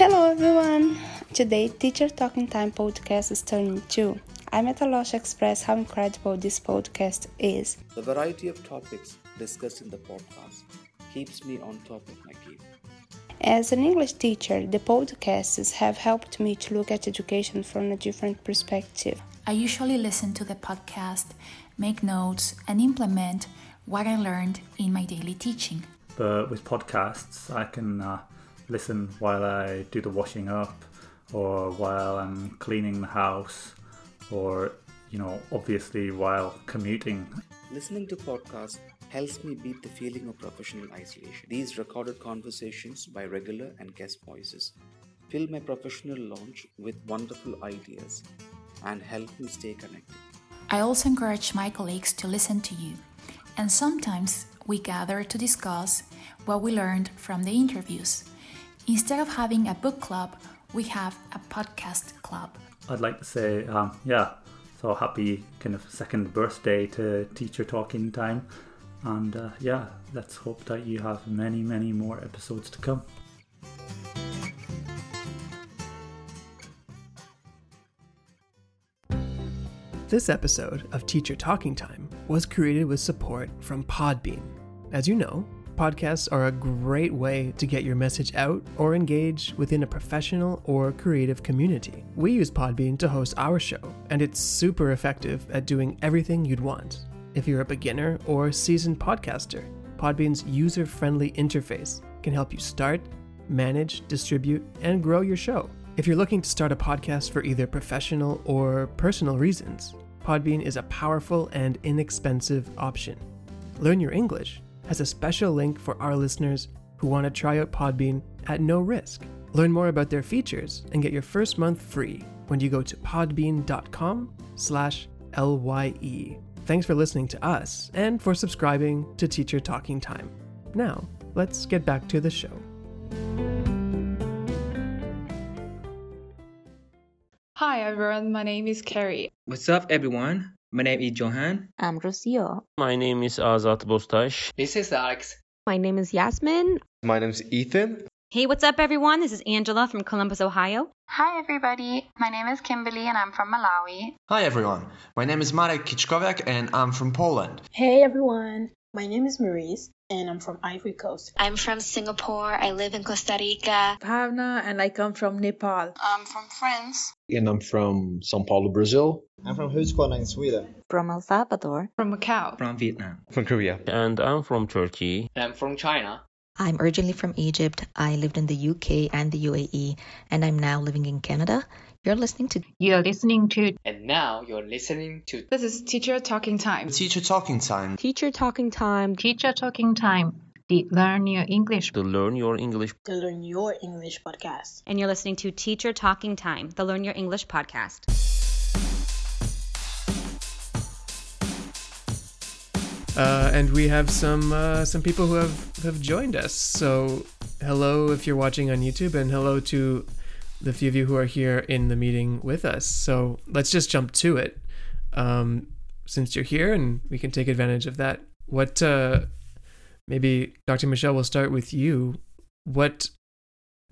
Hello everyone! Today, Teacher Talking Time podcast is turning two. I'm at a loss to express how incredible this podcast is. The variety of topics discussed in the podcast keeps me on top of my game. As an English teacher, the podcasts have helped me to look at education from a different perspective. I usually listen to the podcast, make notes, and implement what I learned in my daily teaching. But with podcasts, I can uh, listen while I do the washing up or while I'm cleaning the house or, you know, obviously while commuting. Listening to podcasts helps me beat the feeling of professional isolation. These recorded conversations by regular and guest voices fill my professional launch with wonderful ideas and help me stay connected. I also encourage my colleagues to listen to you, and sometimes we gather to discuss what we learned from the interviews. Instead of having a book club, we have a podcast club. I'd like to say, um, yeah, so happy kind of second birthday to Teacher Talking Time. And uh, yeah, let's hope that you have many, many more episodes to come. This episode of Teacher Talking Time was created with support from Podbean. As you know, podcasts are a great way to get your message out or engage within a professional or creative community. We use Podbean to host our show, and it's super effective at doing everything you'd want. If you're a beginner or seasoned podcaster, Podbean's user friendly interface can help you start, manage, distribute, and grow your show. If you're looking to start a podcast for either professional or personal reasons, Podbean is a powerful and inexpensive option. Learn Your English has a special link for our listeners who want to try out Podbean at no risk. Learn more about their features and get your first month free when you go to podbean.com slash LYE. Thanks for listening to us and for subscribing to Teacher Talking Time. Now, let's get back to the show. Hi everyone, my name is Carrie. What's up, everyone? My name is Johan. I'm Rocio. My name is Azat Bostash. This is Alex. My name is Yasmin. My name is Ethan. Hey, what's up, everyone? This is Angela from Columbus, Ohio. Hi, everybody. My name is Kimberly and I'm from Malawi. Hi, everyone. My name is Marek Kiczkowiak and I'm from Poland. Hey, everyone. My name is Maurice and I'm from Ivory Coast. I'm from Singapore. I live in Costa Rica. Bhavna and I come from Nepal. I'm from France. And I'm from Sao Paulo, Brazil. I'm from Huskvarna in Sweden. From El Salvador. From Macau. From Vietnam. From Korea. And I'm from Turkey. I'm from China. I'm originally from Egypt. I lived in the UK and the UAE, and I'm now living in Canada. You're listening to. You're listening to. And now you're listening to. This is Teacher Talking Time. Teacher Talking Time. Teacher Talking Time. Teacher Talking Time. The Learn Your English. The Learn Your English. The Learn Your English podcast. And you're listening to Teacher Talking Time, the Learn Your English podcast. Uh, and we have some uh, some people who have have joined us. So hello if you're watching on YouTube, and hello to the few of you who are here in the meeting with us. So let's just jump to it. Um, since you're here, and we can take advantage of that. What uh, maybe Dr. Michel will start with you. What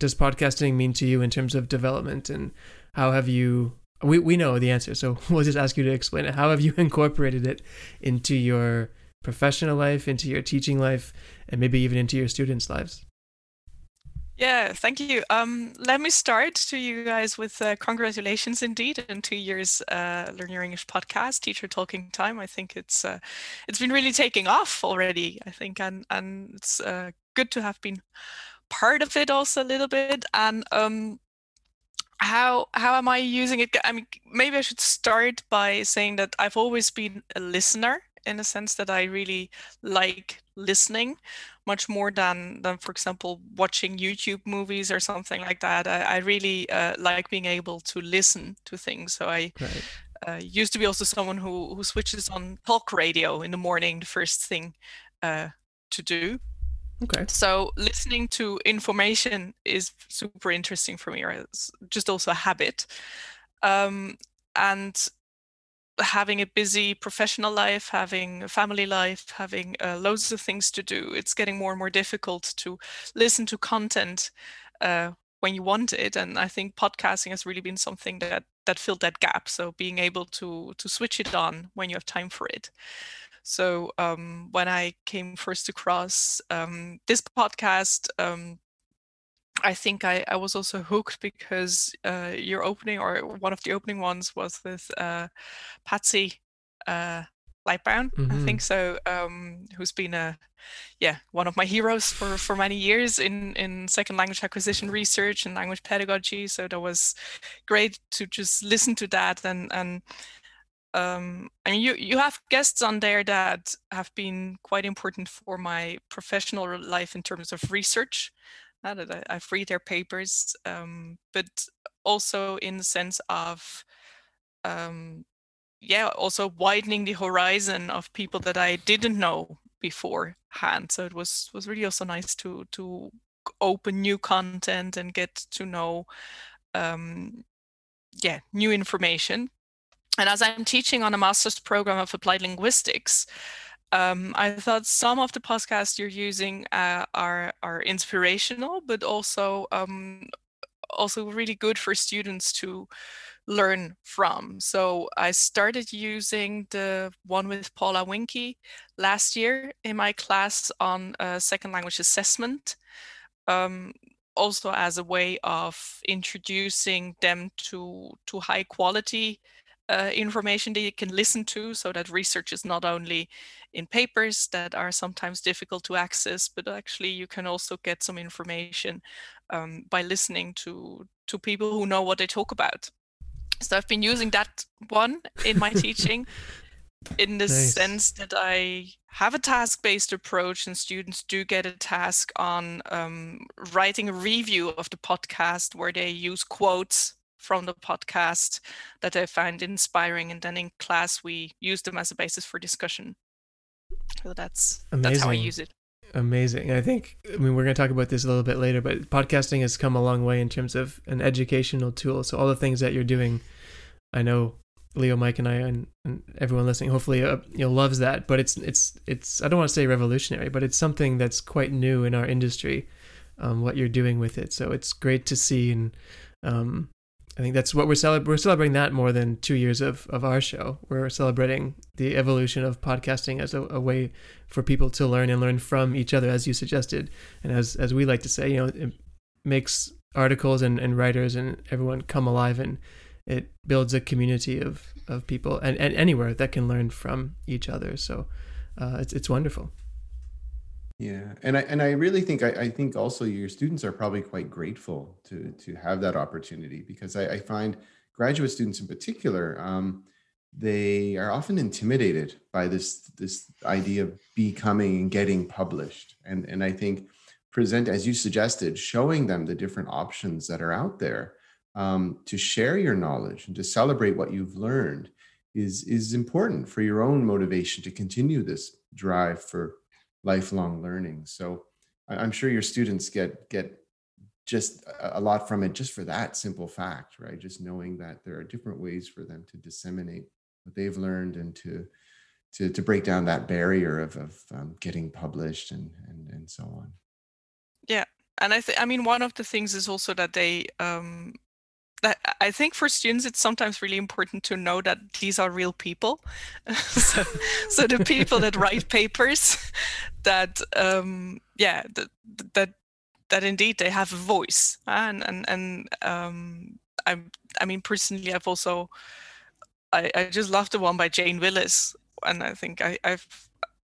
does podcasting mean to you in terms of development, and how have you? We we know the answer, so we'll just ask you to explain it. How have you incorporated it into your professional life, into your teaching life, and maybe even into your students' lives? Yeah, thank you. Um, let me start to you guys with uh, congratulations indeed in two years uh, Learn Your English podcast, Teacher Talking Time. I think it's uh, it's been really taking off already. I think, and and it's uh, good to have been part of it also a little bit. And um, how how am I using it? I mean, maybe I should start by saying that I've always been a listener in a sense that I really like listening much more than than for example watching YouTube movies or something like that. I, I really uh, like being able to listen to things. So I Right. uh, used to be also someone who who switches on talk radio in the morning, the first thing uh, to do. Okay. So listening to information is super interesting for me, or it's just also a habit. Um, and having a busy professional life, having a family life, having uh, loads of things to do, it's getting more and more difficult to listen to content uh, when you want it. And I think podcasting has really been something that that filled that gap. So being able to to switch it on when you have time for it. So um, when I came first across um, this podcast, um, I think I, I was also hooked because uh, your opening or one of the opening ones was with uh, Patsy uh, Lightbown, I Mhm. think so, um, who's been a yeah one of my heroes for for many years in in second language acquisition research and language pedagogy. So that was great to just listen to that and and um, I mean, you you have guests on there that have been quite important for my professional life in terms of research. Now that I, I've read their papers, um, but also in the sense of, um, yeah, also widening the horizon of people that I didn't know beforehand. So it was was really also nice to to open new content and get to know, um, yeah, new information. And as I'm teaching on a master's program of applied linguistics, um, I thought some of the podcasts you're using uh, are are inspirational, but also um, also really good for students to learn from. So I started using the one with Paula Winke last year in my class on uh, second language assessment. Um, also as a way of introducing them to to high quality uh, information that you can listen to so that research is not only in papers that are sometimes difficult to access but actually you can also get some information um, by listening to to people who know what they talk about so i've been using that one in my teaching in the Nice. sense that I have a task based approach, and students do get a task on um, writing a review of the podcast where they use quotes from the podcast that I find inspiring. And then in class, we use them as a basis for discussion. So that's that's how I use it. Amazing. I think, I mean, we're going to talk about this a little bit later, but podcasting has come a long way in terms of an educational tool. So, all the things that you're doing, I know Leo, Mike, and I, and, and everyone listening, hopefully, uh, you know, loves that. But it's, it's, it's, I don't want to say revolutionary, but it's something that's quite new in our industry, um, what you're doing with it. So, it's great to see. And, um, I think that's what we're celebrating. We're celebrating that more than two years of, of our show. We're celebrating the evolution of podcasting as a, a way for people to learn and learn from each other, as you suggested, and as as we like to say, you know, it makes articles and, and writers and everyone come alive, and it builds a community of, of people and, and anywhere that can learn from each other. So uh, it's it's wonderful. Yeah, and I and I really think I, I think also your students are probably quite grateful to to have that opportunity because I, I find graduate students in particular um, they are often intimidated by this this idea of becoming and getting published. And and I think present as you suggested showing them the different options that are out there um, to share your knowledge and to celebrate what you've learned is is important for your own motivation to continue this drive for lifelong learning. So I'm sure your students get get just a lot from it just for that simple fact, right? Just knowing that there are different ways for them to disseminate what they've learned and to to to break down that barrier of of um, getting published and and and so on. Yeah, and I think I mean one of the things is also that they um, I think for students it's sometimes really important to know that these are real people. so, so the people that write papers, that um, yeah, that that that indeed they have a voice, and and and um, I I mean personally I've also I I just love the one by Jane Willis, and I think I I've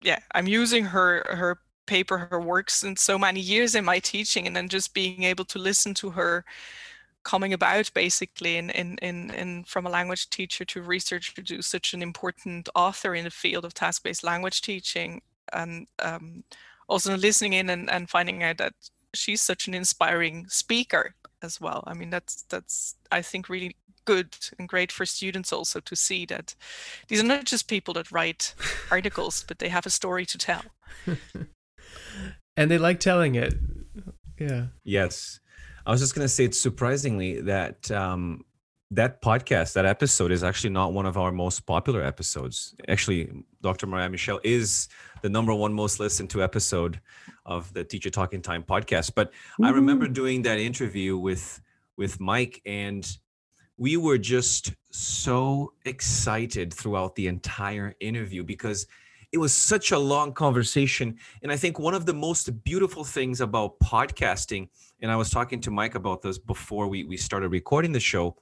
yeah I'm using her her paper her works in so many years in my teaching and then just being able to listen to her coming about basically in, in, in, in from a language teacher to researcher to such an important author in the field of task-based language teaching and um, also listening in and, and finding out that she's such an inspiring speaker as well. I mean, that's that's I think really good and great for students also to see that these are not just people that write articles, but they have a story to tell. and they like telling it. Yeah. Yes. I was just going to say it's surprisingly that um, that podcast, that episode is actually not one of our most popular episodes. Actually, Dr. Marije Michel is the number one most listened to episode of the Teacher Talking Time podcast. But mm-hmm. I remember doing that interview with with Mike and we were just so excited throughout the entire interview because it was such a long conversation. And i think one of the most beautiful things about podcasting and i was talking to mike about this before we, we started recording the show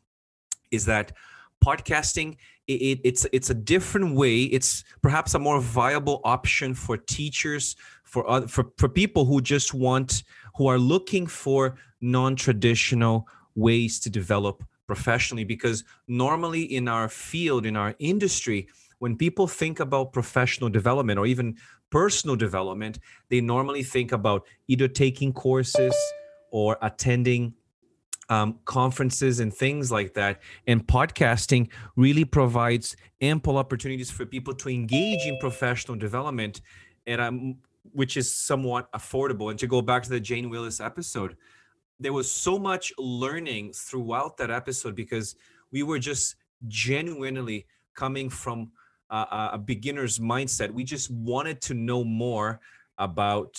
is that podcasting it, it, it's it's a different way. It's perhaps a more viable option for teachers for other, for, for people who just want who are looking for non-traditional ways to develop professionally. Because normally in our field in our industry when people think about professional development or even personal development they normally think about either taking courses or attending um, conferences and things like that. And podcasting really provides ample opportunities for people to engage in professional development, and um, which is somewhat affordable. And to go back to the Jane Willis episode, there was so much learning throughout that episode because we were just genuinely coming from a, a beginner's mindset. We just wanted to know more about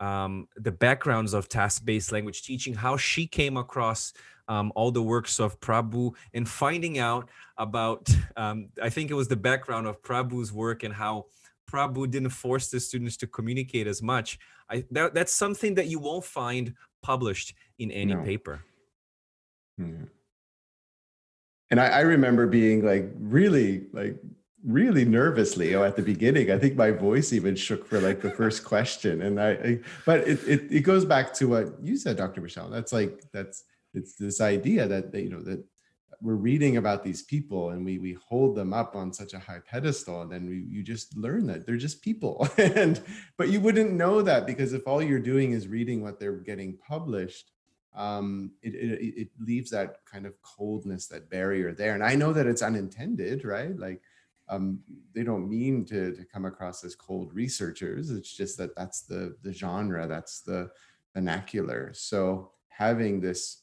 um, the backgrounds of task-based language teaching, how she came across um, all the works of Prabhu, and finding out about, um, I think it was the background of Prabhu's work and how Prabhu didn't force the students to communicate as much. I, that, that's something that you won't find published in any no. paper. Hmm. And I, I remember being like really like really nervously oh, at the beginning. I think my voice even shook for like the first question. And i, I but it, it, it goes back to what you said dr michel. That's like that's it's this idea that, you know that we're reading about these people and we we hold them up on such a high pedestal and then we, you just learn that they're just people. And but you wouldn't know that because if all you're doing is reading what they're getting published um, it, it, it leaves that kind of coldness that barrier there. And i know that it's unintended right? Like um, they don't mean to, to come across as cold researchers. It's just that that's the, the genre, that's the vernacular. So having this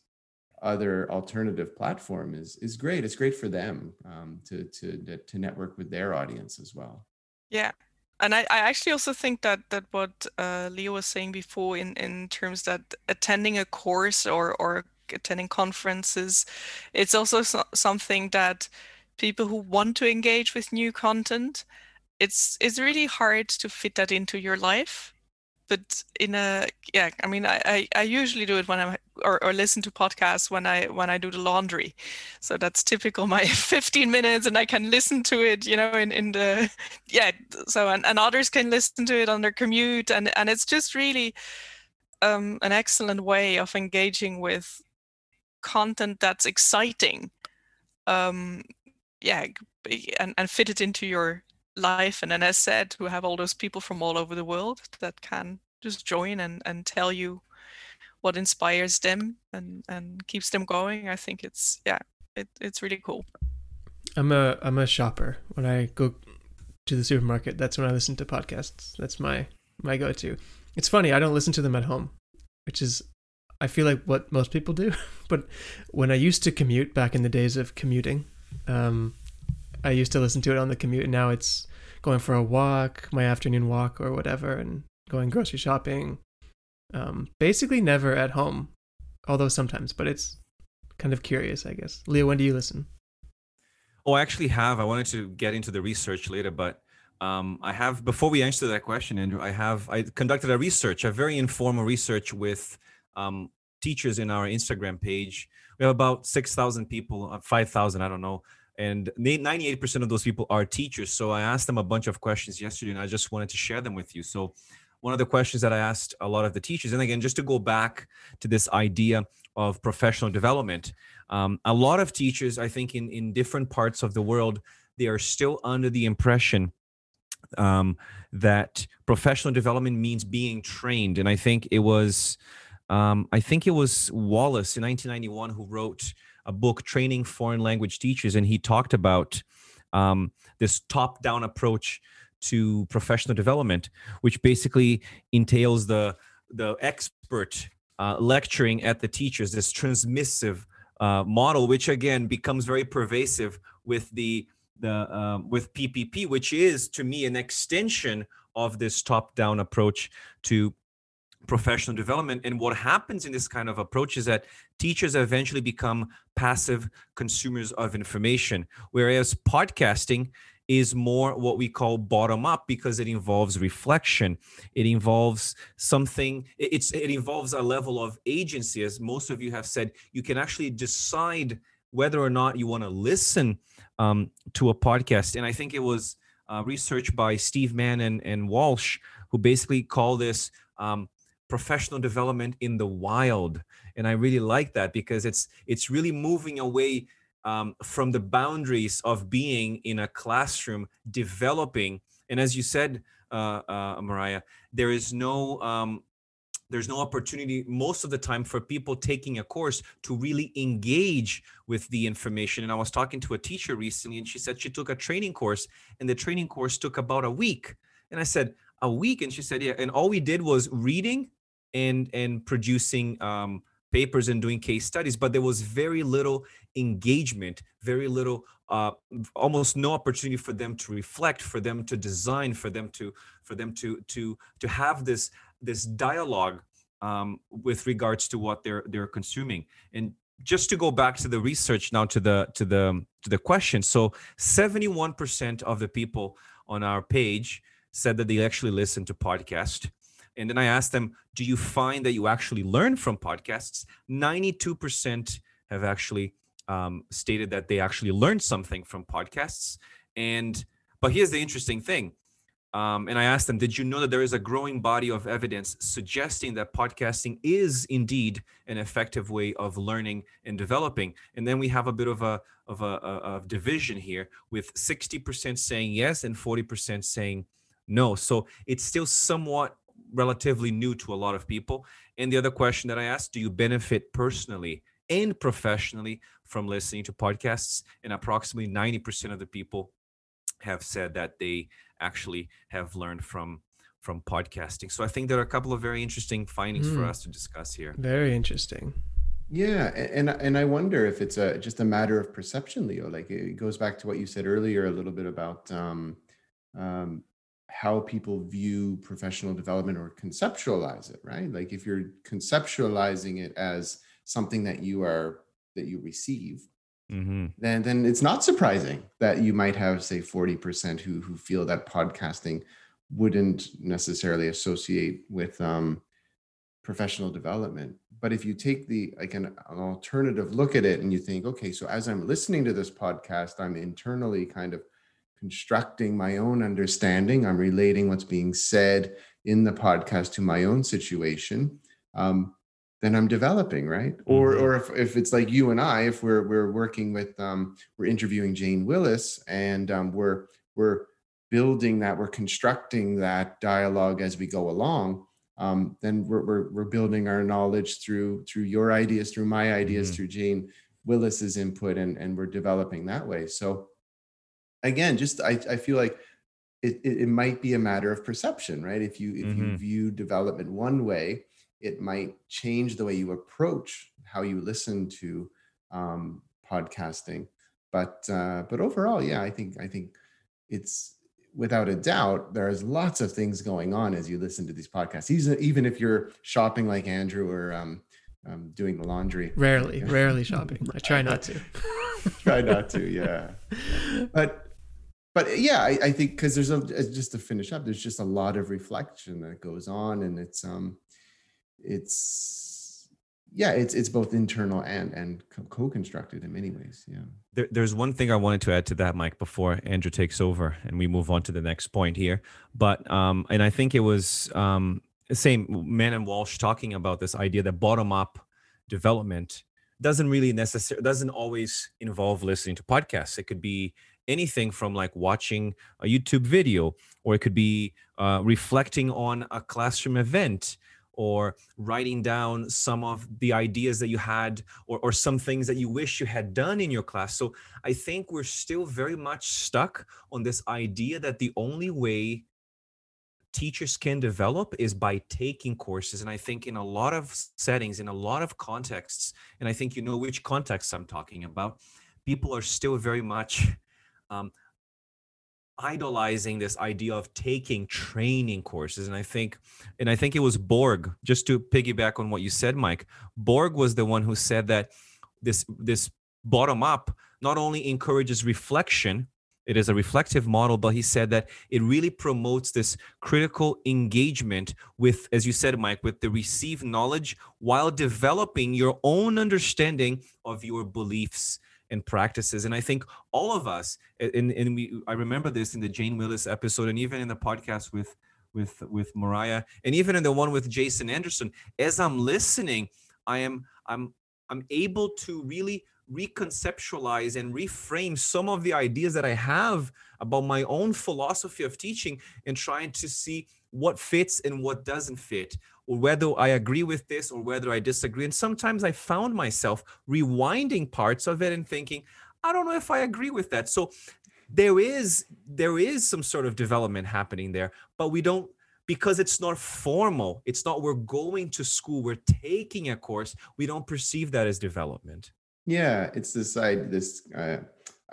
other alternative platform is is great. It's great for them um, to to to network with their audience as well. Yeah, and I, I actually also think that that what uh, Leo was saying before in in terms that attending a course or or attending conferences, it's also so, something that people who want to engage with new content, it's it's really hard to fit that into your life. But in a yeah, I mean, I, I, I usually do it when I'm or, or listen to podcasts when I when I do the laundry. So that's typical my 15 minutes, and I can listen to it, you know, in in the yeah. So and, and others can listen to it on their commute, and and it's just really um, an excellent way of engaging with content that's exciting um, yeah and, and fit it into your life. And then as said to have all those people from all over the world that can just join and, and tell you what inspires them and, and keeps them going. I think it's yeah it, it's really cool. I'm a i'm a shopper. When i go to the supermarket that's when i listen to podcasts. That's my my go-to. It's funny i don't listen to them at home which is i feel like what most people do. But when i used to commute back in the days of commuting um, I used to listen to it on the commute, and now it's going for a walk, my afternoon walk or whatever, and going grocery shopping. Um, basically, never at home, although sometimes. But it's kind of curious, I guess. Leo, when do you listen? Oh, I actually have. I wanted to get into the research later, but um, I have. Before we answer that question, Andrew, I have. I conducted a research, a very informal research with um, teachers in our Instagram page. We have about six thousand people, uh, five thousand, I don't know. And 98% of those people are teachers. So i asked them a bunch of questions yesterday and i just wanted to share them with you. So one of the questions that I asked a lot of the teachers, and again, just to go back to this idea of professional development, um, a lot of teachers, I think, in in different parts of the world, they are still under the impression um, that professional development means being trained, and I think it was, um, I think it was Wallace in 1991 who wrote a book, Training Foreign Language Teachers, and he talked about um, this top-down approach to professional development, which basically entails the the expert uh, lecturing at the teachers, this transmissive uh, model, which again becomes very pervasive with the the um, with PPP, which is to me an extension of this top-down approach to professional development. And what happens in this kind of approach is that teachers eventually become passive consumers of information, whereas podcasting is more what we call bottom up because it involves reflection. It involves something it's it involves a level of agency. As most of you have said you can actually decide whether or not you want to listen um, to a podcast. And i think it was uh, research by steve mann and, and walsh who basically call this um, professional development in the wild and i really like that because it's it's really moving away um, from the boundaries of being in a classroom, developing. And as you said, uh, uh, Marije, there is no um, there's no opportunity most of the time for people taking a course to really engage with the information. And I was talking to a teacher recently, and she said she took a training course, and the training course took about a week. And I said, a week, and she said, yeah. And all we did was reading and and producing um, papers and doing case studies, but there was very little engagement, very little, uh, almost no opportunity for them to reflect, for them to design, for them to for them to to to have this this dialogue um, with regards to what they're they're consuming. And just to go back to the research now to the to the to the question, so 71% of the people on our page said that they actually listen to podcasts. and then I asked them, do you find that you actually learn from podcasts? 92% have actually um, stated that they actually learned something from podcasts. And, but here's the interesting thing. Um, and I asked them, did you know that there is a growing body of evidence suggesting that podcasting is indeed an effective way of learning and developing? And then we have a bit of a of a, a, a division here, with 60% saying yes and 40% saying no. So it's still somewhat relatively new to a lot of people. And the other question that I asked, do you benefit personally and professionally from listening to podcasts? And approximately 90% of the people have said that they actually have learned from from podcasting. So I think there are a couple of very interesting findings mm. for hmm. us to discuss here. Very interesting. Yeah, and and I wonder if it's a just a matter of perception, Leo. Like it goes back to what you said earlier a little bit about um, um, how people view professional development or conceptualize it right like if you're conceptualizing it as something that you are that you receive mm-hmm. then then it's not surprising that you might have say 40% who who feel that podcasting wouldn't necessarily associate with um, professional development but if you take the like an, an alternative look at it and you think okay so as i'm listening to this podcast i'm internally kind of constructing my own understanding. I'm relating what's being said in the podcast to my own situation. Um, then I'm developing, right? Mm-hmm. Or, or if, if it's like you and I, if we're we're working with, um, we're interviewing Jane Willis, and um, we're we're building that, we're constructing that dialogue as we go along. Um, then we're, we're we're building our knowledge through through your ideas, through my ideas, mm-hmm. through Jane Willis's input, and and we're developing that way. So again, just I, I feel like it, it, it might be a matter of perception, right? If you if mm-hmm. you view development one way, it might change the way you approach how you listen to um, podcasting. But uh, but overall, yeah, I think I think it's without a doubt there's lots of things going on as you listen to these podcasts. Even even if you're shopping like Andrew or um, um, doing the laundry. Rarely, rarely shopping. I try not to. try not to, yeah. But but yeah, I, I think because there's a just to finish up, there's just a lot of reflection that goes on, and it's um, it's yeah, it's it's both internal and and co- constructed in many ways. Yeah. There, there's one thing I wanted to add to that, Mike, before Andrew takes over and we move on to the next point here. But um, and I think it was um, same Mann and Walsh talking about this idea that bottom up development doesn't really necessarily doesn't always involve listening to podcasts. It could be anything from like watching a YouTube video, or it could be uh, reflecting on a classroom event or writing down some of the ideas that you had or, or some things that you wish you had done in your class. So i think we're still very much stuck on this idea that the only way teachers can develop is by taking courses. And i think in a lot of settings in a lot of contexts and i think you know which context i'm talking about people are still very much um, idolizing this idea of taking training courses. And i think and i think it was borg just to piggyback on what you said mike borg was the one who said that this this bottom up not only encourages reflection it is a reflective model but he said that it really promotes this critical engagement with as you said mike with the received knowledge while developing your own understanding of your beliefs and practices. And I think all of us, and, and we, I remember this in the Jane Willis episode, and even in the podcast with with with Marije, and even in the one with Jason Anderson. As I'm listening, I am I'm I'm able to really reconceptualize and reframe some of the ideas that I have about my own philosophy of teaching and trying to see what fits and what doesn't fit or whether I agree with this or whether I disagree. And sometimes I found myself rewinding parts of it and thinking, I don't know if I agree with that. So there is there is some sort of development happening there, but we don't because it's not formal. It's not we're going to school, we're taking a course. We don't perceive that as development. Yeah, it's this side this uh,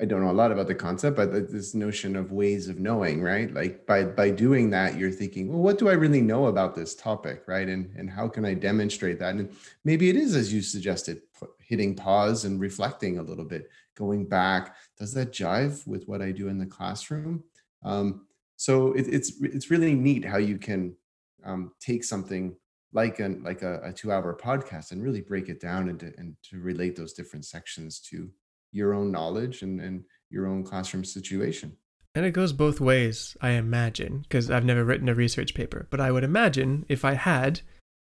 I don't know a lot about the concept, but this notion of ways of knowing, right? Like by by doing that, you're thinking, well, what do I really know about this topic, right? And and how can I demonstrate that? And maybe it is as you suggested, hitting pause and reflecting a little bit, going back. Does that jive with what I do in the classroom? Um, so it, it's it's really neat how you can um, take something like an like a, a two hour podcast and really break it down and to, and to relate those different sections to your own knowledge and, and your own classroom situation. And it goes both ways, I imagine, because I've never written a research paper. But I would imagine if I had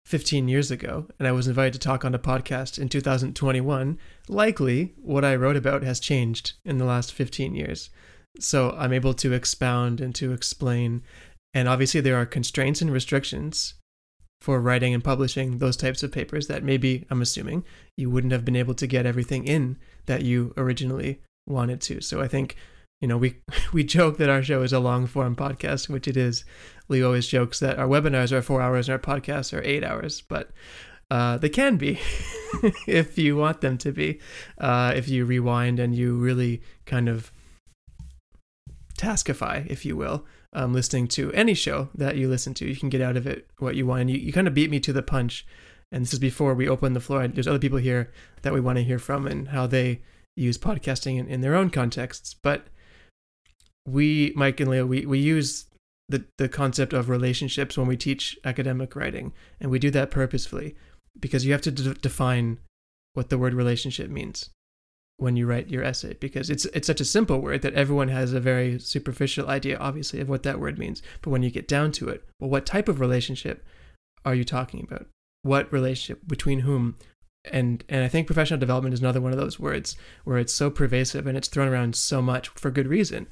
15 years ago and I was invited to talk on a podcast in 2021, likely what I wrote about has changed in the last 15 years. So I'm able to expound and to explain. And obviously, there are constraints and restrictions for writing and publishing those types of papers that maybe, I'm assuming, you wouldn't have been able to get everything in that you originally wanted to. So I think, you know, we we joke that our show is a long form podcast, which it is. Lee always jokes that our webinars are four hours and our podcasts are eight hours, but uh, they can be if you want them to be. Uh, if you rewind and you really kind of taskify, if you will, um, listening to any show that you listen to. You can get out of it what you want. And you, you kind of beat me to the punch. And this is before we open the floor. There's other people here that we want to hear from and how they use podcasting in, in their own contexts. But we, Mike and Leo, we, we use the, the concept of relationships when we teach academic writing. And we do that purposefully because you have to d- define what the word relationship means when you write your essay because it's it's such a simple word that everyone has a very superficial idea obviously of what that word means. But when you get down to it well what type of relationship are you talking about? What relationship between whom? And and I think professional development is another one of those words where it's so pervasive and it's thrown around so much for good reason.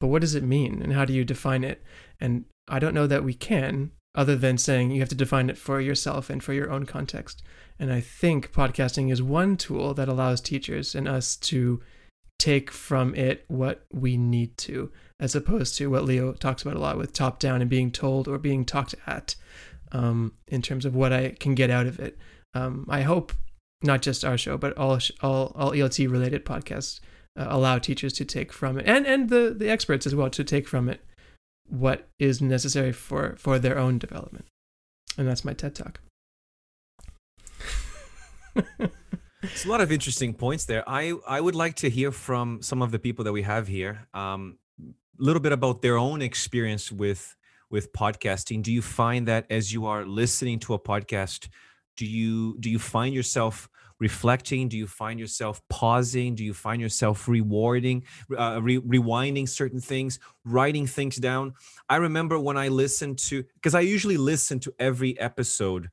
But what does it mean and how do you define it? And I don't know that we can other than saying you have to define it for yourself and for your own context and I think podcasting is one tool that allows teachers and us to take from it what we need to, as opposed to what Leo talks about a lot with top down and being told or being talked at um, in terms of what I can get out of it. Um, I hope not just our show, but all all, all ELT related podcasts uh, allow teachers to take from it and, and the, the experts as well to take from it what is necessary for, for their own development. And that's my TED Talk. It's a lot of interesting points there. I I would like to hear from some of the people that we have here. Um, a little bit about their own experience with with podcasting. Do you find that as you are listening to a podcast, do you do you find yourself reflecting do you find yourself pausing do you find yourself rewarding uh, re- rewinding certain things writing things down i remember when i listened to because i usually listen to every episode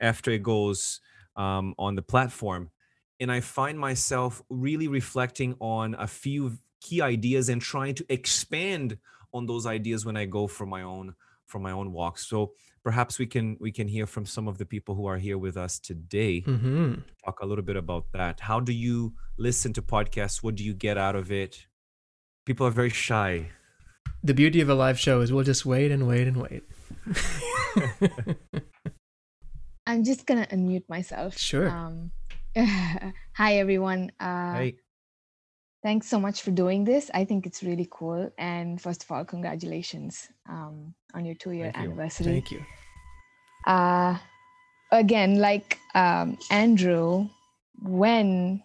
after it goes um, on the platform and i find myself really reflecting on a few key ideas and trying to expand on those ideas when i go for my own for my own walks. So perhaps we can we can hear from some of the people who are here with us today hmm talk a little bit about that. How do you listen to podcasts? What do you get out of it? People are very shy. The beauty of a live show is we'll just wait and wait and wait. I'm just gonna unmute myself. Sure. Um, hi everyone. Uh, hey Thanks so much for doing this. I think it's really cool. And first of all, congratulations um, on your two-year Thank you. anniversary. Thank you. Uh, again, like um, Andrew, when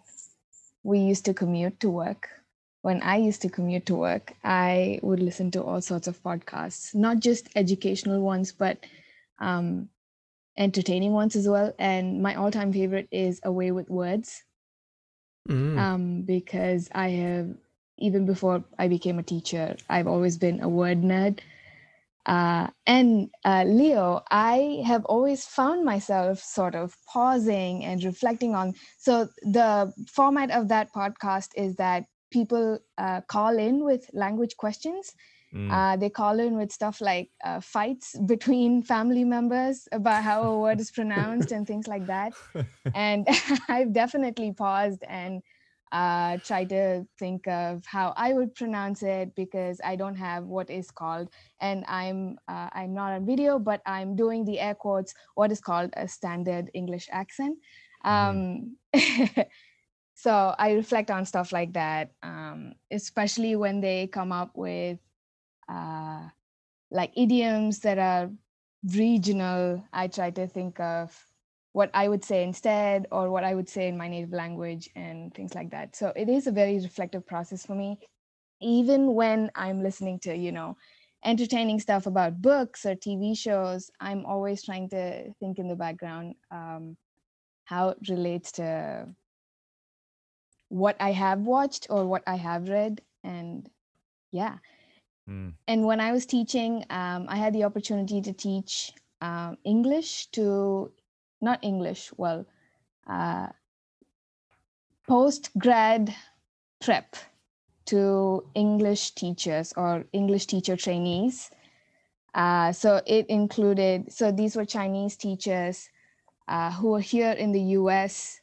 we used to commute to work, when I used to commute to work, I would listen to all sorts of podcasts, not just educational ones, but um, entertaining ones as well. And my all-time favorite is A Way with Words Mm. um, because I have, even before I became a teacher, I've always been a word nerd. Uh, and uh, Leo, I have always found myself sort of pausing and reflecting on. So, the format of that podcast is that people uh, call in with language questions. Mm. Uh, they call in with stuff like uh, fights between family members about how a word is pronounced and things like that and I've definitely paused and uh, tried to think of how I would pronounce it because I don't have what is called, and I'm uh, I'm not on video, but I'm doing the air quotes what is called a standard English accent. Um, so I reflect on stuff like that, um, especially when they come up with uh, like idioms that are regional. I try to think of what I would say instead or what I would say in my native language and things like that. So it is a very reflective process for me. Even when I'm listening to, you know, entertaining stuff about books or TV shows, I'm always trying to think in the background um, how it relates to what I have watched or what I have read. And yeah. Mm. And when I was teaching, um, I had the opportunity to teach um, English to not English, well, uh, post grad prep to English teachers or English teacher trainees. Uh, so it included, so these were Chinese teachers uh, who were here in the US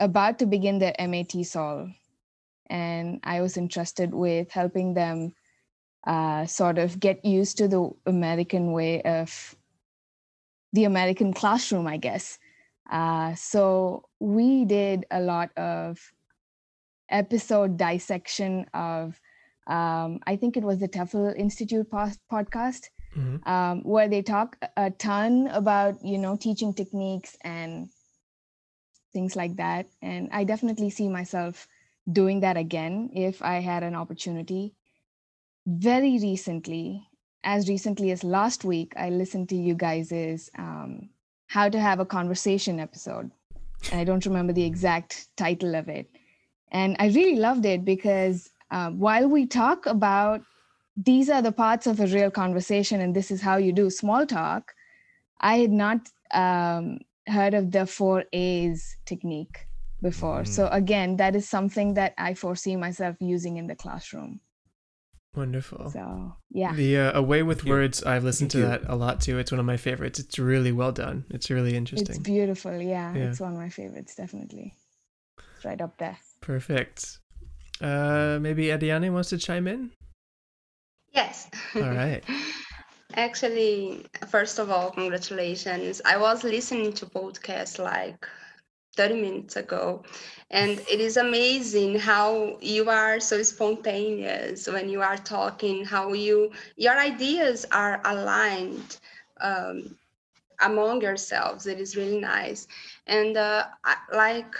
about to begin their MA TESOL. And I was entrusted with helping them uh, sort of get used to the American way of the American classroom, I guess. Uh, so we did a lot of episode dissection of, um, I think it was the TEFL Institute podcast, Mhm. um, where they talk a ton about you know teaching techniques and things like that. And I definitely see myself doing that again if I had an opportunity. Very recently, as recently as last week, I listened to you guys' um, How to Have a Conversation episode. And I don't remember the exact title of it. And I really loved it because uh, while we talk about these are the parts of a real conversation and this is how you do small talk, I had not um, heard of the four A's technique before. So, again, that is something that I foresee myself using in the classroom. Wonderful. So, yeah. The uh, A Way with Thank you. Words, I've listened Thank to you. that a lot too. It's one of my favorites. It's really well done. It's really interesting. It's beautiful. Yeah, Yeah. It's one of my favorites, definitely. It's right up there. Perfect. Uh, maybe Adiane wants to chime in. Yes. All right. Actually, first of all, congratulations. I was listening to podcasts like 30 minutes ago, and it is amazing how you are so spontaneous when you are talking, how you your ideas are aligned um, among yourselves. It is really nice. And uh, I, like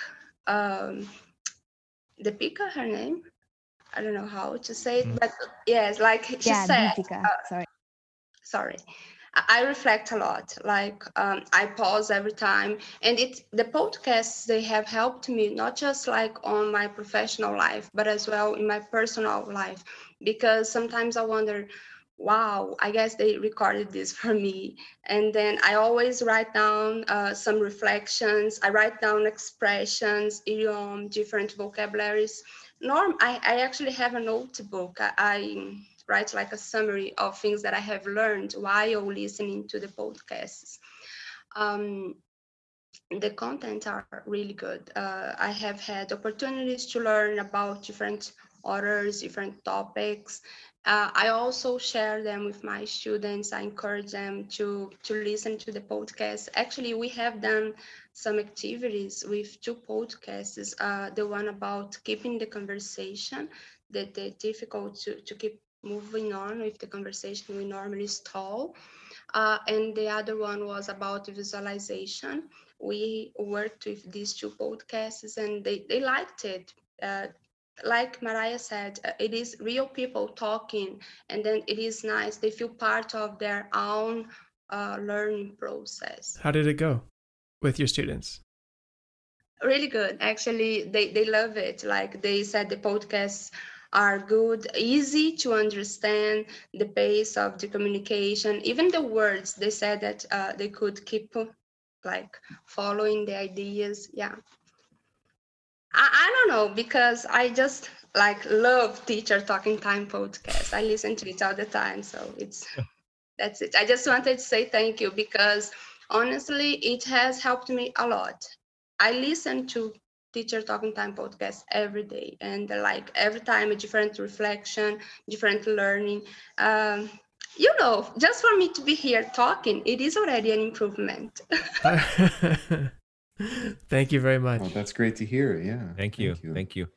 um, Deepika, her name? I don't know how to say it, but yes, like she yeah, said, Deepika. uh, Sorry. sorry I reflect a lot. Like um, I pause every time, and it the podcasts they have helped me not just like on my professional life, but as well in my personal life. Because sometimes I wonder, wow, I guess they recorded this for me. And then I always write down uh, some reflections. I write down expressions, idiom, different vocabularies. Norm, I, I actually have a notebook. I, I write like a summary of things that I have learned while listening to the podcasts. Um, the content are really good. Uh, I have had opportunities to learn about different authors, different topics. Uh, I also share them with my students. I encourage them to, to listen to the podcast. Actually, we have done some activities with two podcasts. Uh, the one about keeping the conversation, that they're difficult to, to keep moving on with the conversation we normally stall. Uh, and the other one was about visualization. We worked with these two podcasts and they, they liked it. Uh, like Marije said, uh, it is real people talking, and then it is nice. They feel part of their own uh, learning process. How did it go with your students? Really good. Actually, they, they love it. Like they said, the podcasts are good, easy to understand, the pace of the communication, even the words. They said that uh, they could keep like following the ideas. Yeah. I, I don't know because I just like love teacher talking time podcast. I listen to it all the time. So it's that's it. I just wanted to say thank you because honestly, it has helped me a lot. I listen to teacher talking time podcast every day. And like every time a different reflection different learning. Um, you know just for me to be here talking it is already an improvement. Thank you very much. Well, that's great to hear. Yeah. Thank you. thank you. Thank you.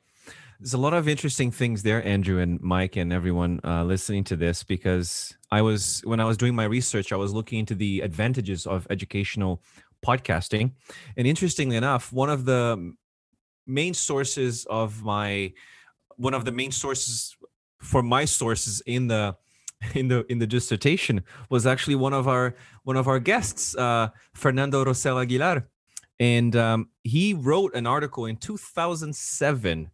There's a lot of interesting things there andrew and mike and everyone uh, listening to this because i was when i was doing my research i was looking into the advantages of educational podcasting. And interestingly enough one of the main sources of my one of the main sources for my sources in the in the in the dissertation was actually one of our one of our guests uh, fernando rosell aguilar. And um, he wrote an article in 2007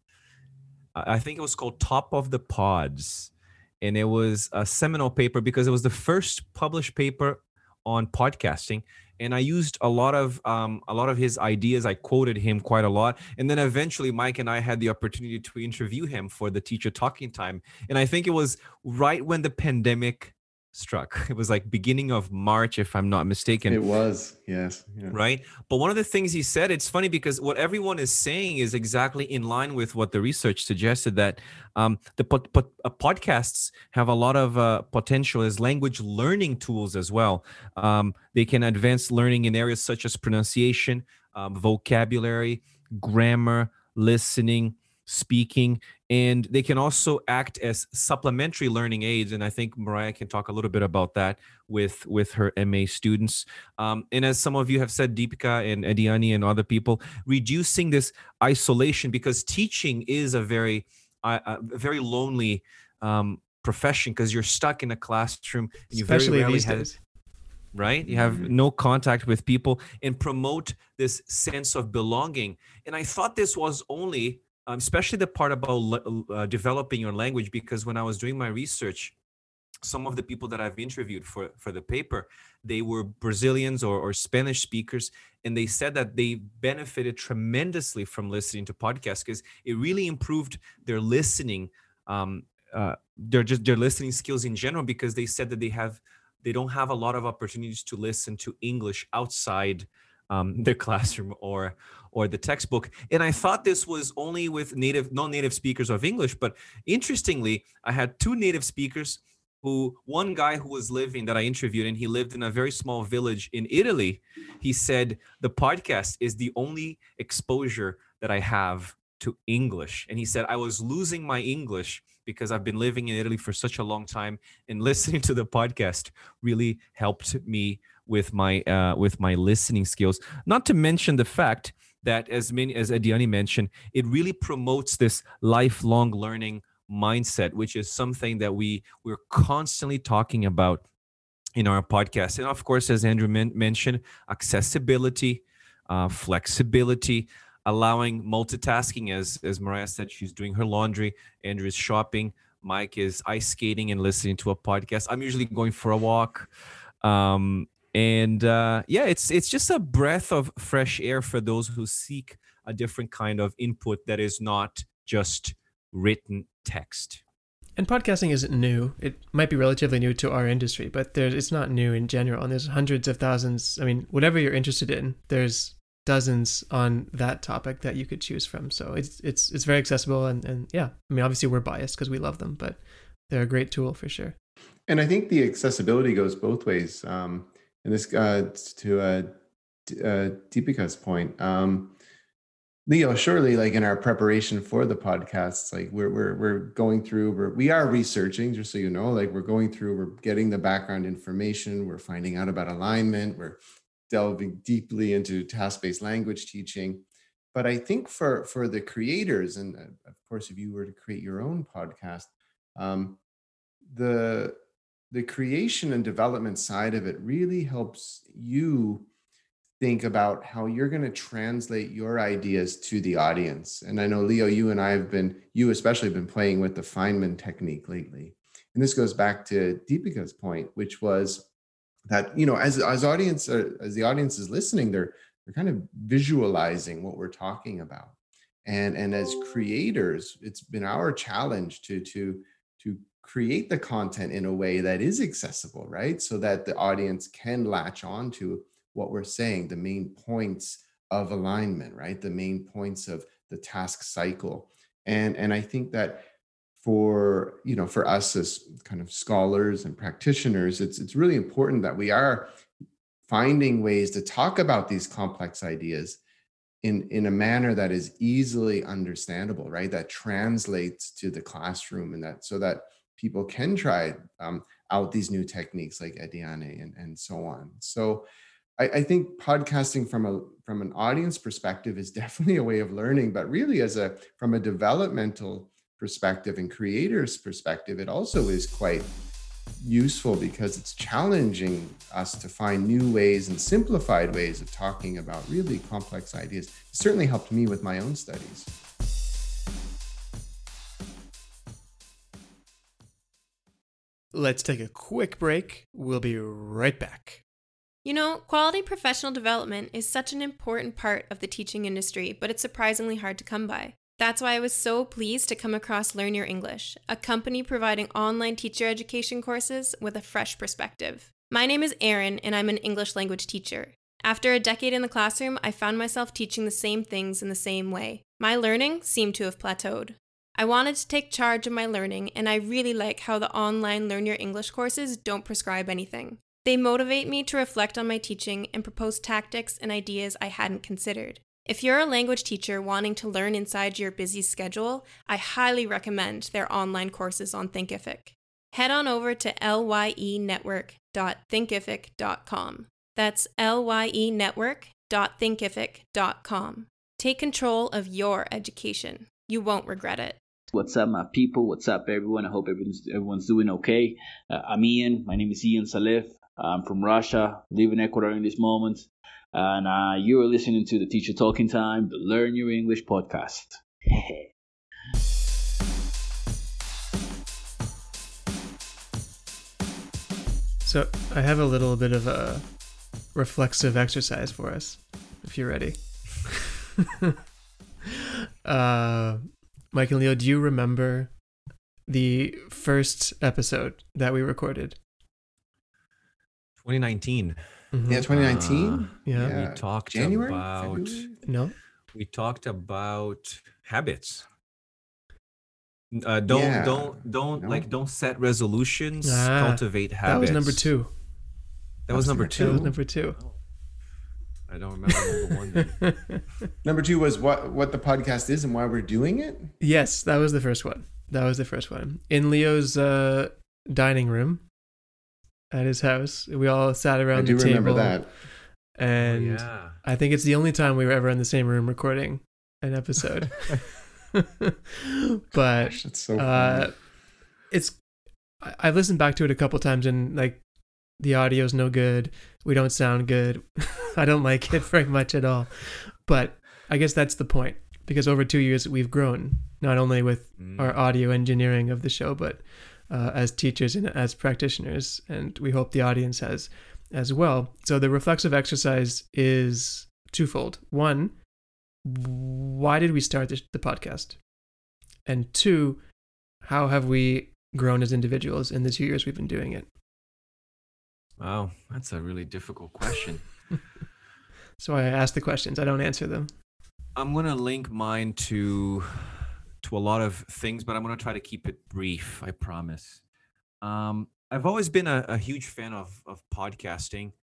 i think it was called top of the pods. And it was a seminal paper because it was the first published paper on podcasting and I used a lot of um, a lot of his ideas. I quoted him quite a lot, and then eventually Mike and I had the opportunity to interview him for the teacher talking time. And I think it was right when the pandemic struck. It was like beginning of March, if I'm not mistaken. It was, yes. Yeah. Right. But one of the things he said, it's funny because what everyone is saying is exactly in line with what the research suggested that um, the po- po- uh, podcasts have a lot of uh, potential as language learning tools as well. Um, they can advance learning in areas such as pronunciation, um, vocabulary, grammar, listening, speaking and they can also act as supplementary learning aids and i think marije can talk a little bit about that with with her ma students. Um, and as some of you have said deepika and ediani and other people reducing this isolation because teaching is a very uh, a very lonely um, profession because you're stuck in a classroom and you Especially very rarely these have, days. right? You have no contact with people and promote this sense of belonging. And i thought this was only um, especially the part about uh, developing your language because when i was doing my research some of the people that i've interviewed for for the paper they were brazilians or, or spanish speakers and they said that they benefited tremendously from listening to podcasts because it really improved their listening um, uh, their just their listening skills in general because they said that they have they don't have a lot of opportunities to listen to english outside um, the classroom or or the textbook. And i thought this was only with native non-native speakers of english but interestingly i had two native speakers who one guy who was living that i interviewed and he lived in a very small village in italy he said the podcast is the only exposure that i have to english. And he said i was losing my english because i've been living in italy for such a long time and listening to the podcast really helped me with my uh, with my listening skills not to mention the fact that as many as Ediani mentioned it really promotes this lifelong learning mindset which is something that we we're constantly talking about in our podcast. And of course, as Andrew men- mentioned, accessibility, uh, flexibility, allowing multitasking. As as Marije said, she's doing her laundry. Andrew is shopping. Mike is ice skating and listening to a podcast. I'm usually going for a walk. Um, and uh, yeah, it's it's just a breath of fresh air for those who seek a different kind of input that is not just written text. And podcasting isn't new. It might be relatively new to our industry, but there's it's not new in general. And there's hundreds of thousands. I mean, whatever you're interested in, there's dozens on that topic that you could choose from. So it's it's it's very accessible and and yeah. I mean, obviously we're biased because we love them, but they're a great tool for sure. And I think the accessibility goes both ways. Um, and this uh, to uh, uh, Deepika's point. Um, Leo, surely, like in our preparation for the podcasts, like we're we're we're going through, we're we are researching, just so you know, like we're going through, we're getting the background information, we're finding out about alignment, we're delving deeply into task-based language teaching. But I think for for the creators, and uh, of course, if you were to create your own podcast, um, the the creation and development side of it really helps you think about how you're going to translate your ideas to the audience. And I know, Leo, you and I have been, you especially have been playing with the Feynman technique lately. And this goes back to Deepika's point, which was that, you know, as, as audience, uh, as the audience is listening, they're, they're kind of visualizing what we're talking about. And, and as creators, it's been our challenge to, to, to create the content in a way that is accessible, right? So that the audience can latch on to what we're saying, the main points of alignment, right? The main points of the task cycle. And, and I think that for you know for us as kind of scholars and practitioners it's it's really important that we are finding ways to talk about these complex ideas in in a manner that is easily understandable right that translates to the classroom and that so that people can try um, out these new techniques like Ediane and, and so on so I, I think podcasting from a from an audience perspective is definitely a way of learning, but really as a from a developmental perspective and creators perspective, it also is quite useful because it's challenging us to find new ways and simplified ways of talking about really complex ideas. It certainly helped me with my own studies. Let's take a quick break. We'll be right back. You know, quality professional development is such an important part of the teaching industry, but it's surprisingly hard to come by. That's why I was so pleased to come across Learn Your English, a company providing online teacher education courses with a fresh perspective. My name is Erin, and I'm an English language teacher. After a decade in the classroom, I found myself teaching the same things in the same way. My learning seemed to have plateaued. I wanted to take charge of my learning, and I really like how the online Learn Your English courses don't prescribe anything. They motivate me to reflect on my teaching and propose tactics and ideas I hadn't considered. If you're a language teacher wanting to learn inside your busy schedule, I highly recommend their online courses on Thinkific. Head on over to lyenetwork.thinkific.com. That's lyenetwork.thinkific.com. Take control of your education. You won't regret it. What's up, my people? What's up, everyone? I hope everyone's, everyone's doing okay. Uh, I'm Ian. My name is Ian Salif. I'm from Russia, live in Ecuador in this moment, and uh, you are listening to the Teacher Talking Time, the Learn Your English podcast. so I have a little bit of a reflexive exercise for us, if you're ready. uh, Mike and Leo, do you remember the first episode that we recorded? 2019. Mm-hmm. Yeah, 2019. Uh, yeah. we talked January? about February? no. We talked about habits. Uh, don't Yeah. don't don't No. like don't set resolutions. Ah, cultivate habits. That was number two. That was number That two. was number two. I don't remember number one. Number two was what what the podcast is and why we're doing it. yes, that was the first one. That was the first one. In Leo's uh, dining room at his house, we all sat around I do the table. remember that. And yeah. I think it's the only time we were ever in the same room recording an episode. but Gosh, that's so uh, it's I- I've listened back to it a couple times and like the audio's no good. We don't sound good. I don't like it very much at all. But I guess that's the point because over two years we've grown not only with mm. our audio engineering of the show, but uh, as teachers and as practitioners, and we hope the audience has as well. So the reflexive exercise is twofold. One, why did we start the, the podcast? And two, how have we grown as individuals in the two years we've been doing it? Wow, that's a really difficult question. so I ask the questions, I don't answer them. I'm going to link mine to to a lot of things, but I'm going to try to keep it brief. I promise. Um, I've always been a, a, huge fan of of podcasting,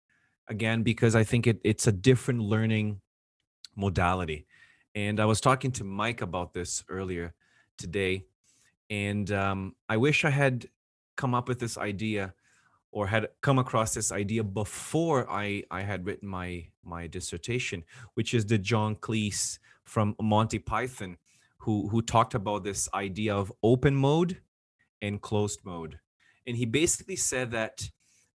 again because I think it, it's a different learning modality. And I was talking to Mike about this earlier today, and um, I wish I had come up with this idea or had come across this idea before I I had written my my dissertation, which is the John Cleese from Monty Python who who talked about this idea of open mode and closed mode, and he basically said that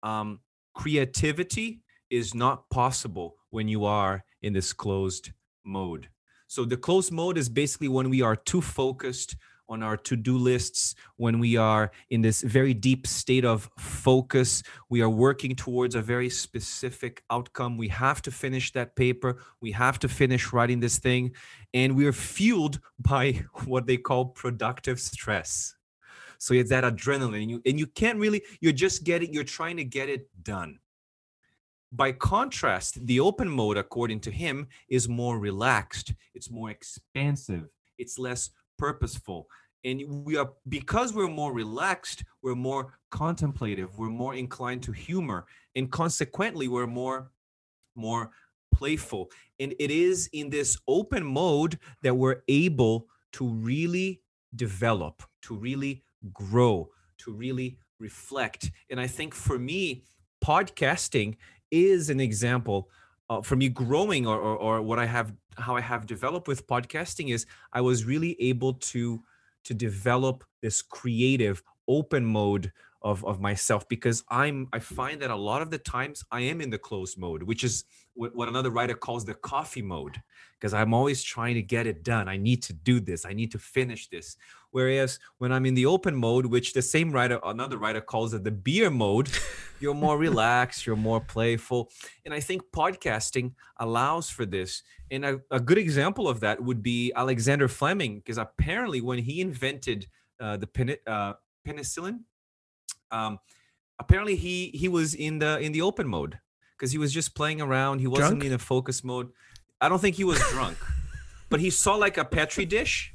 um, creativity is not possible when you are in this closed mode. So the closed mode is basically when we are too focused on our to-do lists when we are in this very deep state of focus. We are working towards a very specific outcome. We have to finish that paper. We have to finish writing this thing. And we're fueled by what they call productive stress. So it's that adrenaline. And you, and you can't really you're just getting you're trying to get it done. By contrast the open mode according to him is more relaxed. It's more expansive. It's less purposeful and we are because we're more relaxed we're more contemplative we're more inclined to humor and consequently we're more more playful. And it is in this open mode that we're able to really develop to really grow to really reflect. And i think for me podcasting is an example uh, for me growing or, or, or what i have how i have developed with podcasting is i was really able to to develop this creative open mode of, of myself because i'm i find that a lot of the times i am in the closed mode which is what, another writer calls the coffee mode because i'm always trying to get it done. I need to do this. I need to finish this. Whereas when i'm in the open mode which the same writer another writer calls it the beer mode you're more relaxed you're more playful. And i think podcasting allows for this. And a, a good example of that would be alexander fleming because apparently when he invented uh, the pen, uh, penicillin um, apparently he he was in the in the open mode because he was just playing around. He wasn't drunk? in a focus mode. I don't think he was drunk, but he saw like a petri dish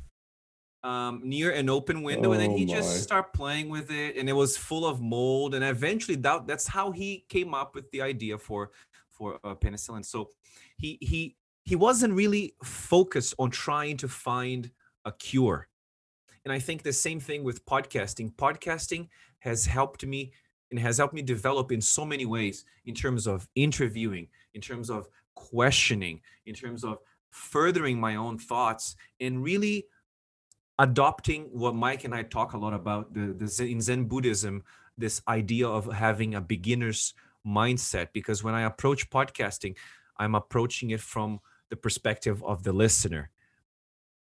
um, near an open window, oh and then he oh my. just started playing with it, and it was full of mold. And eventually, that that's how he came up with the idea for for uh, penicillin. So he he he wasn't really focused on trying to find a cure. And I think the same thing with podcasting. Podcasting has helped me and has helped me develop in so many ways in terms of interviewing, in terms of questioning, in terms of furthering my own thoughts and really adopting what Mike and I talk a lot about the, the Zen, in Zen Buddhism, this idea of having a beginner's mindset. Because when I approach podcasting, I'm approaching it from the perspective of the listener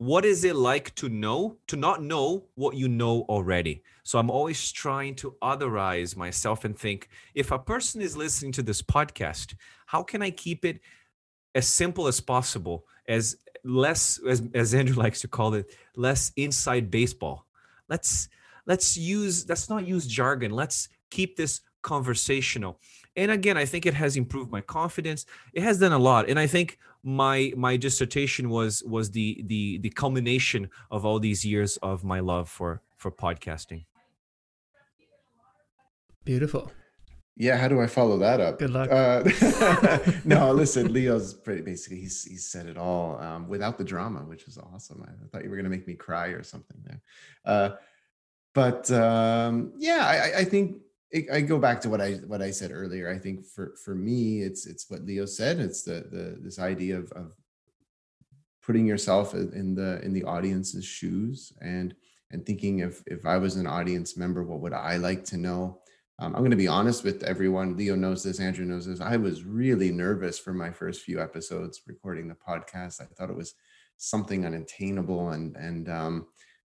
what is it like to know to not know what you know already? So i'm always trying to otherize myself and think if a person is listening to this podcast how can i keep it as simple as possible as less as, as andrew likes to call it less inside baseball? Let's let's use let's not use jargon. Let's keep this conversational. And again i think it has improved my confidence. It has done a lot. And i think my my dissertation was was the the the culmination of all these years of my love for for podcasting. Beautiful. Yeah how do i follow that up? Good luck. Uh, no listen leo's pretty basically he's he's said it all um, without the drama which is awesome. I thought you were going to make me cry or something there. Uh, but um, yeah I, I think I go back to what I what I said earlier. I think for for me, it's it's what Leo said. It's the the this idea of of putting yourself in the in the audience's shoes and and thinking if if I was an audience member, what would I like to know? um, I'm going to be honest with everyone. Leo knows this, Andrew knows this. I was really nervous for my first few episodes recording the podcast. I thought it was something unattainable, and and um,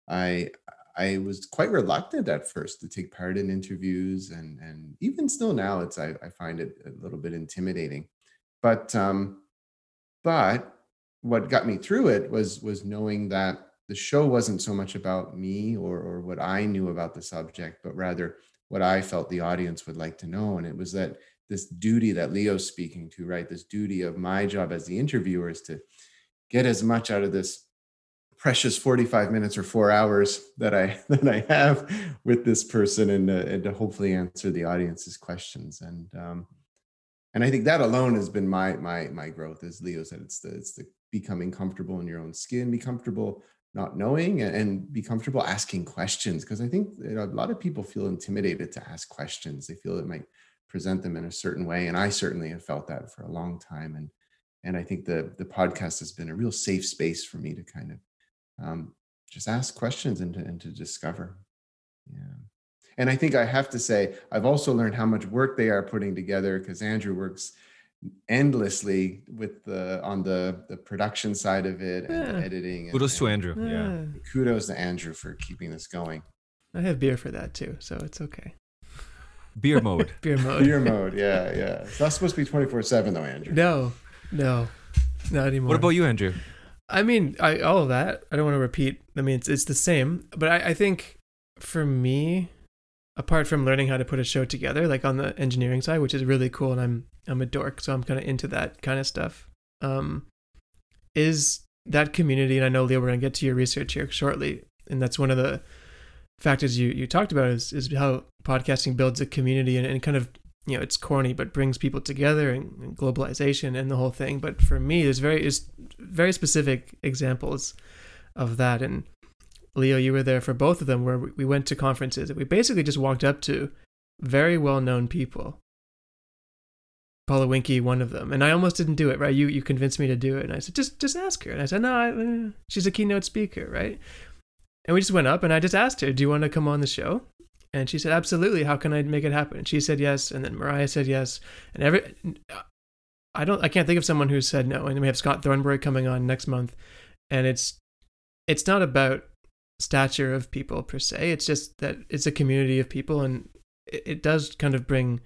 I I was quite reluctant at first to take part in interviews, and and even still now, it's I, I find it a little bit intimidating. But um, but what got me through it was was knowing that the show wasn't so much about me or or what I knew about the subject, but rather what I felt the audience would like to know. And it was that this duty that Leo's speaking to, right? This duty of my job as the interviewer is to get as much out of this precious 45 minutes or four hours that I that I have with this person and, uh, and to hopefully answer the audience's questions. And um, and I think that alone has been my my my growth, as Leo said. It's the it's the becoming comfortable in your own skin, be comfortable not knowing and be comfortable asking questions because i think a lot of people feel intimidated to ask questions they feel it might present them in a certain way and i certainly have felt that for a long time and and i think the the podcast has been a real safe space for me to kind of um, just ask questions and to, and to discover yeah and i think i have to say i've also learned how much work they are putting together because andrew works endlessly with the on the the production side of it and Yeah. editing. and- Kudos to Andrew. Yeah. Yeah. Kudos to Andrew for keeping this going. I have beer for that too, so it's okay. Beer mode. Beer mode. Beer mode, yeah, yeah. It's not supposed to be twenty four seven though, Andrew. No, no, not anymore. What about you, Andrew? I mean, I all of that. I don't want to repeat. I mean, it's it's the same, but I, I think for me, apart from learning how to put a show together, like on the engineering side, which is really cool, and I'm I'm a dork, so I'm kind of into that kind of stuff. Um, is that community, and I know Leo, we're gonna get to your research here shortly, and that's one of the factors you you talked about is is how podcasting builds a community and, and kind of you know it's corny but brings people together and, and globalization and the whole thing but for me there's very very specific examples of that and leo you were there for both of them where we we went to conferences and we basically just walked up to very well known people Paula Winke, one of them, and I almost didn't do it. Right, you you convinced me to do it, and I said just just ask her, and I said no, I, she's a keynote speaker, right? And we just went up, and I just asked her, "Do you want to come on the show?" And she said, "Absolutely. How can I make it happen?" And she said yes, and then Marije said yes, and every I don't I can't think of someone who said no. And we have Scott Thornbury coming on next month, and it's it's not about stature of people per se. It's just that it's a community of people, and it, it does kind of bring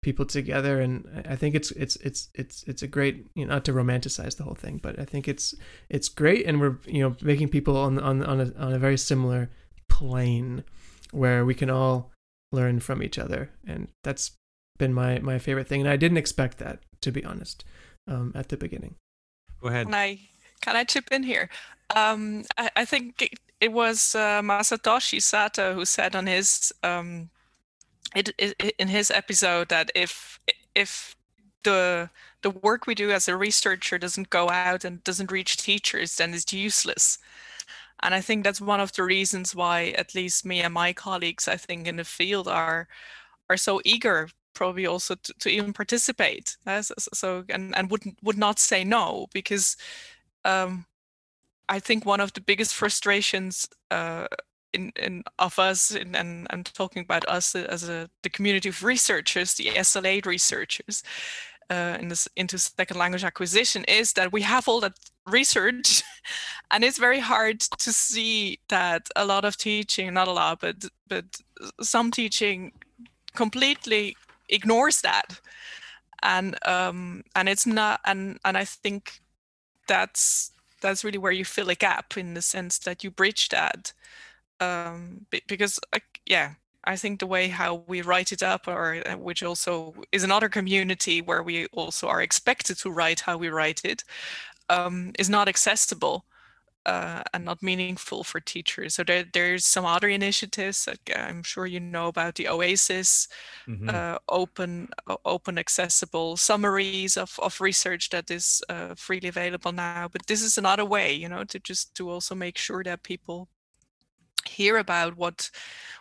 people together. And I I think it's it's it's it's it's a great you know not to romanticize the whole thing, but I think it's it's great, and we're you know making people on on on a on a very similar plane where we can all learn from each other, and that's been my my favorite thing. And I didn't expect that to be honest um, at the beginning. Go ahead. Can I can I chip in here? Um, I, I think it, it was uh, Masatoshi Sato who said on his um, it, it, in his episode that if if the the work we do as a researcher doesn't go out and doesn't reach teachers, then it's useless. And I think that's one of the reasons why at least me and my colleagues, I think, in the field are are so eager probably also to, to even participate. Uh, so, so and, and would would not say no because um, I think one of the biggest frustrations uh, in, in of us in, and I'm talking about us as a the community of researchers, the SLA researchers uh, in this into second language acquisition is that we have all that research and it's very hard to see that a lot of teaching not a lot but but some teaching completely ignores that. And um and it's not and and i think that's that's really where you fill a gap in the sense that you bridge that um because like yeah i think the way how we write it up or uh, which also is another community where we also are expected to write how we write it um is not accessible uh, and not meaningful for teachers. So there, there's some other initiatives. Like I'm sure you know about the Oasis, Mhm. uh, open, open, accessible summaries of, of research that is uh, freely available now. But this is another way, you know, to just to also make sure that people hear about what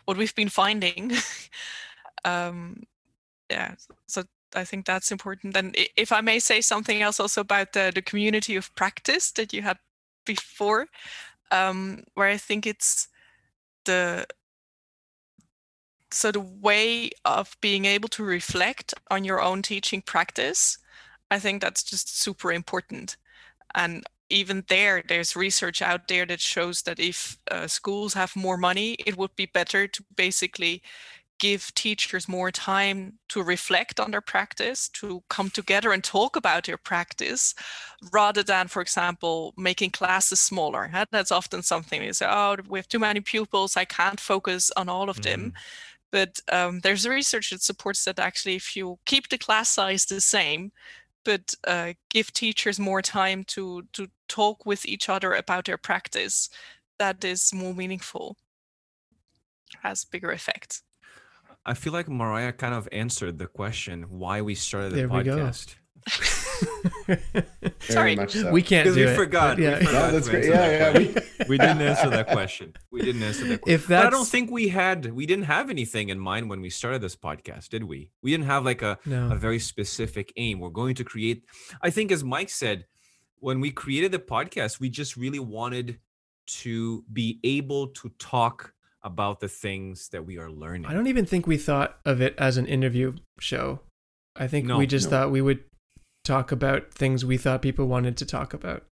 what we've been finding. um, yeah, so I think that's important. And if I may say something else also about the, the community of practice that you had before, um, where I think it's the so the way of being able to reflect on your own teaching practice, I think that's just super important. And even there, there's research out there that shows that if uh, schools have more money, it would be better to basically give teachers more time to reflect on their practice, to come together and talk about their practice, rather than, for example, making classes smaller. That's often something we say, oh, we have too many pupils, I can't focus on all of them. But um, there's research that supports that actually, if you keep the class size the same, but uh, give teachers more time to to talk with each other about their practice, that is more meaningful, has bigger effect. I feel like Marije kind of answered the question why we started the There we go. podcast. Sorry. much so. We can't do we it. forgot. yeah. We forgot No, that's great. Yeah, that yeah, question. We didn't answer that question. We didn't answer that question. If But I don't think we had we didn't have anything in mind when we started this podcast, did we? We didn't have like a, No. a very specific aim. We're going to create I think as Mike said, when we created the podcast, we just really wanted to be able to talk about the things that we are learning. I don't even think we thought of it as an interview show. I think No, we just no. thought we would talk about things we thought people wanted to talk about.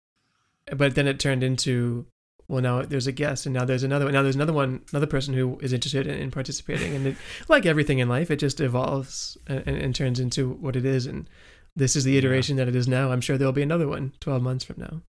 But then it turned into well now there's a guest and now there's another one. Now there's another one another person who is interested in, in participating and it, like everything in life it just evolves and, and, turns into what it is and this is the iteration that it is now. I'm sure there'll be another one 12 months from now.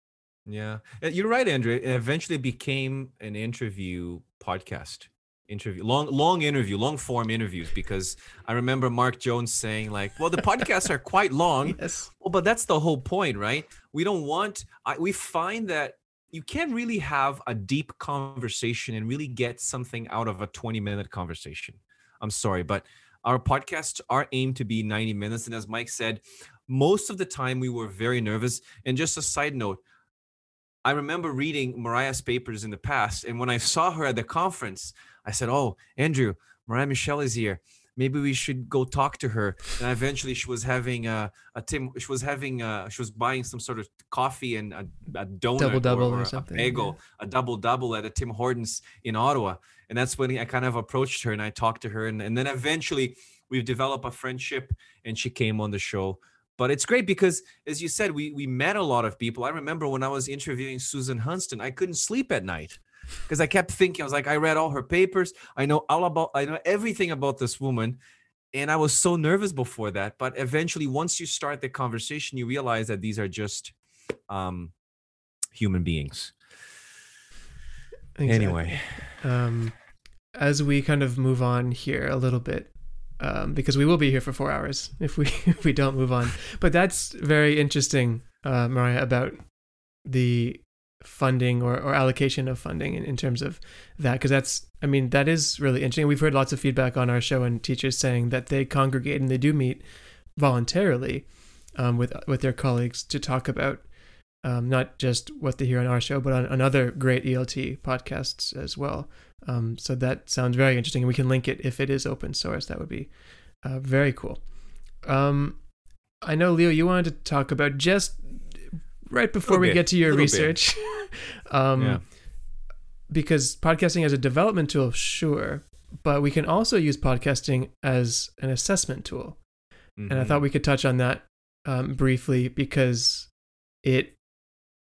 Yeah, Uh, you're right, Andrew. It eventually became an interview podcast, interview, long, long interview, long form interviews. Because I remember Mark Jones saying, like, "Well, the podcasts are quite long." Yes. Well, but that's the whole point, right? We don't want. I, we find that you can't really have a deep conversation and really get something out of a 20 minute conversation. I'm sorry, but our podcasts are aimed to be 90 minutes. And as Mike said, most of the time we were very nervous. And just a side note, I remember reading Marije's papers in the past, and when I saw her at the conference, I said, "Oh, Andrew, Marije Michel is here. Maybe we should go talk to her." And eventually, she was having a, a Tim. She was having a, she was buying some sort of coffee and a, a donut Double-double or a something, bagel, a double double at a Tim Hortons in Ottawa. And that's when I kind of approached her and I talked to her, and, and then eventually we've developed a friendship, and she came on the show but it's great because as you said we we met a lot of people i remember when i was interviewing susan hunston i couldn't sleep at night because i kept thinking i was like i read all her papers i know all about i know everything about this woman and i was so nervous before that but eventually once you start the conversation you realize that these are just um human beings anyway um, as we kind of move on here a little bit, um, because we will be here for four hours if we if we don't move on. But that's very interesting, uh, Marije, about the funding or, or allocation of funding in, in terms of that because that's i mean that is really interesting we've heard lots of feedback on our show and teachers saying that they congregate and they do meet voluntarily um, with with their colleagues to talk about um, not just what they hear on our show, but on, on other great ELT podcasts as well. Um, so that sounds very interesting, and we can link it if it is open source. That would be uh, very cool. Um, I know, Leo, you wanted to talk about just right before we bit, get to your research, um, Yeah. because podcasting as a development tool, sure, but we can also use podcasting as an assessment tool. And I Mhm. thought we could touch on that um, briefly because it,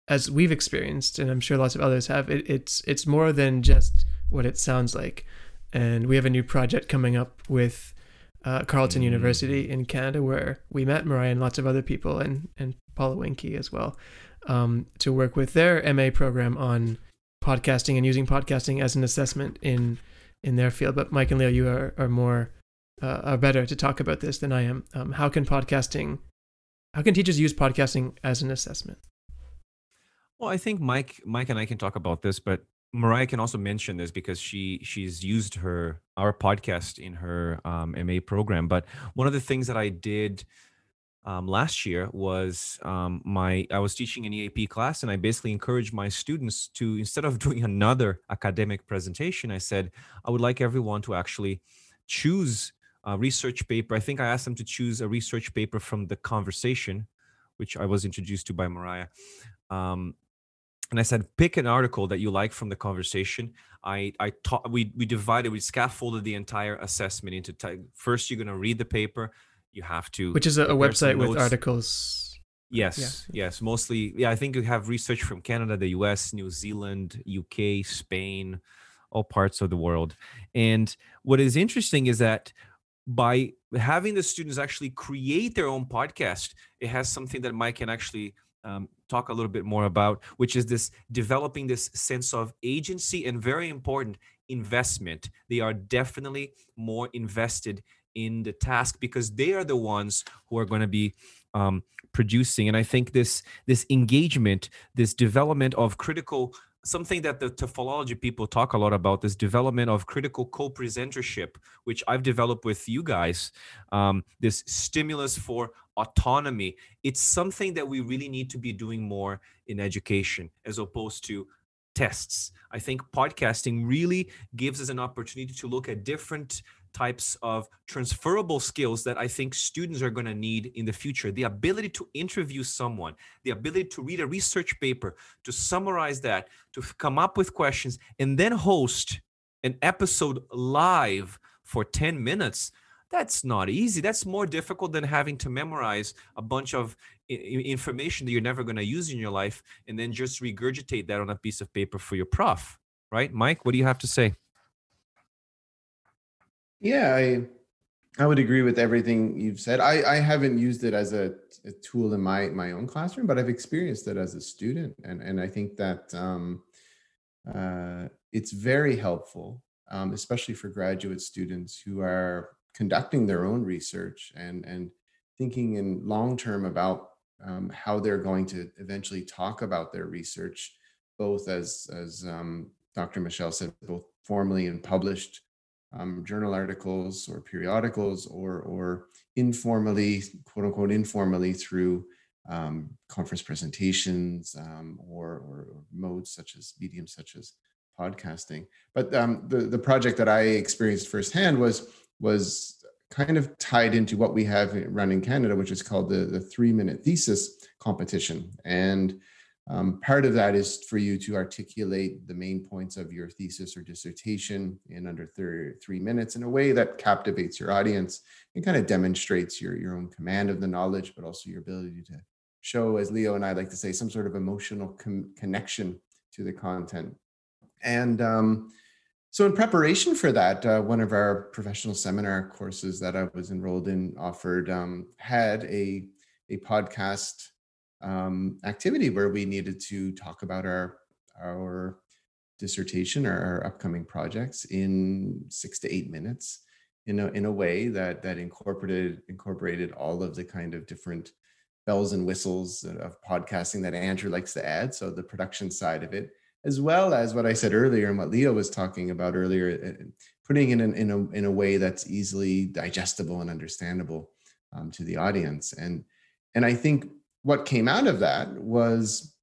as we've experienced, and I'm sure lots of others have, it, it's it's more than just what it sounds like. And we have a new project coming up with uh, Carleton Mm. University in Canada, where we met Marije and lots of other people, and and Paula Winke as well, um, to work with their MA program on podcasting and using podcasting as an assessment in in their field. But Mike and Leo, you are are more uh, are better to talk about this than I am. Um, how can podcasting, how can teachers use podcasting as an assessment? Well, I think Mike, Mike and I can talk about this, but Marije can also mention this because she she's used her our podcast in her um, MA program. But one of the things that I did um, last year was um, my I was teaching an EAP class, and I basically encouraged my students to instead of doing another academic presentation, I said I would like everyone to actually choose a research paper. I think I asked them to choose a research paper from the conversation, which I was introduced to by Marije. Um, and I said, pick an article that you like from the conversation. I I taught we we divided we scaffolded the entire assessment into ty- first you're gonna read the paper, you have to Which is a, a website with articles. Yes, yes, mostly. Yeah, I think you have research from Canada, the US, New Zealand, UK, Spain, all parts of the world. And what is interesting is that by having the students actually create their own podcast, it has something that Mike can actually um, talk a little bit more about, which is this developing this sense of agency and very important investment. They are definitely more invested in the task because they are the ones who are going to be um, producing. And I think this this engagement, this development of critical something that the TEFLology people talk a lot about this development of critical co-presentership which i've developed with you guys um, this stimulus for autonomy it's something that we really need to be doing more in education as opposed to tests i think podcasting really gives us an opportunity to look at different types of transferable skills that I think students are going to need in the future. The ability to interview someone, the ability to read a research paper, to summarize that, to come up with questions, and then host an episode live for 10 minutes. That's not easy. That's more difficult than having to memorize a bunch of information that you're never going to use in your life and then just regurgitate that on a piece of paper for your prof. Right? Mike, what do you have to say? Yeah, I I would agree with everything you've said. I, I haven't used it as a, a tool in my my own classroom, but I've experienced it as a student, and and I think that um, uh, it's very helpful, um, especially for graduate students who are conducting their own research and and thinking in long term about um, how they're going to eventually talk about their research, both as as um, Dr. Michel said, both formally and published um, journal articles or periodicals or or informally quote unquote informally through um, conference presentations um, or, or modes such as mediums such as podcasting. But um, the the project that I experienced firsthand was was kind of tied into what we have run in Canada which is called the the three minute thesis competition. And um, part of that is for you to articulate the main points of your thesis or dissertation in under 30, three minutes in a way that captivates your audience and kind of demonstrates your, your own command of the knowledge, but also your ability to show, as Leo and I like to say, some sort of emotional com- connection to the content. And um, so, in preparation for that, uh, one of our professional seminar courses that I was enrolled in offered um, had a a podcast um, activity where we needed to talk about our our dissertation or our upcoming projects in six to eight minutes in a, in a way that that incorporated incorporated all of the kind of different bells and whistles of podcasting that Andrew likes to add. So the production side of it, as well as what I said earlier and what Leo was talking about earlier, uh, putting it in, in a in a way that's easily digestible and understandable um, to the audience. And and I think what came out of that was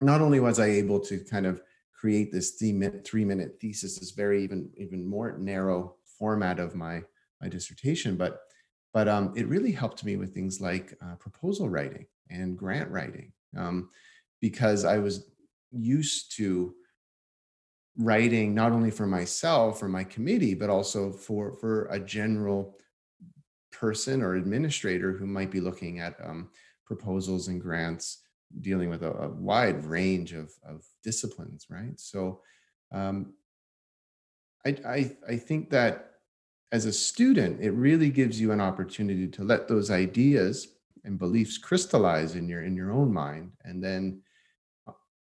not only was I able to kind of create this three minute, three minute thesis, this very even even more narrow format of my my dissertation, but but um, it really helped me with things like uh, proposal writing and grant writing um, because I was used to writing not only for myself or my committee, but also for for a general person or administrator who might be looking at um, proposals and grants dealing with a, a wide range of, of disciplines, right? So um, I, I, I think that as a student, it really gives you an opportunity to let those ideas and beliefs crystallize in your in your own mind, and then uh,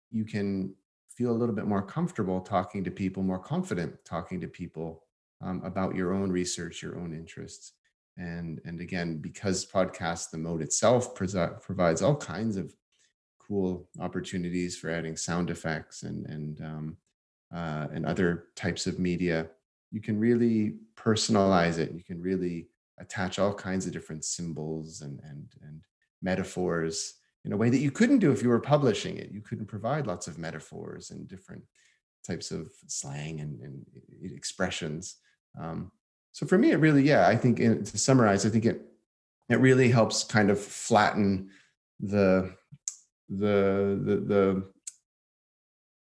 you can feel a little bit more comfortable talking to people, more confident talking to people um, about your own research, your own interests and and again because podcast the mode itself provides all kinds of cool opportunities for adding sound effects and and um, uh, and other types of media you can really personalize it. You can really attach all kinds of different symbols and and and metaphors in a way that you couldn't do if you were publishing it. You couldn't provide lots of metaphors and different types of slang and, and expressions um, so for me it really yeah i think in, to summarize i think it it really helps kind of flatten the the the, the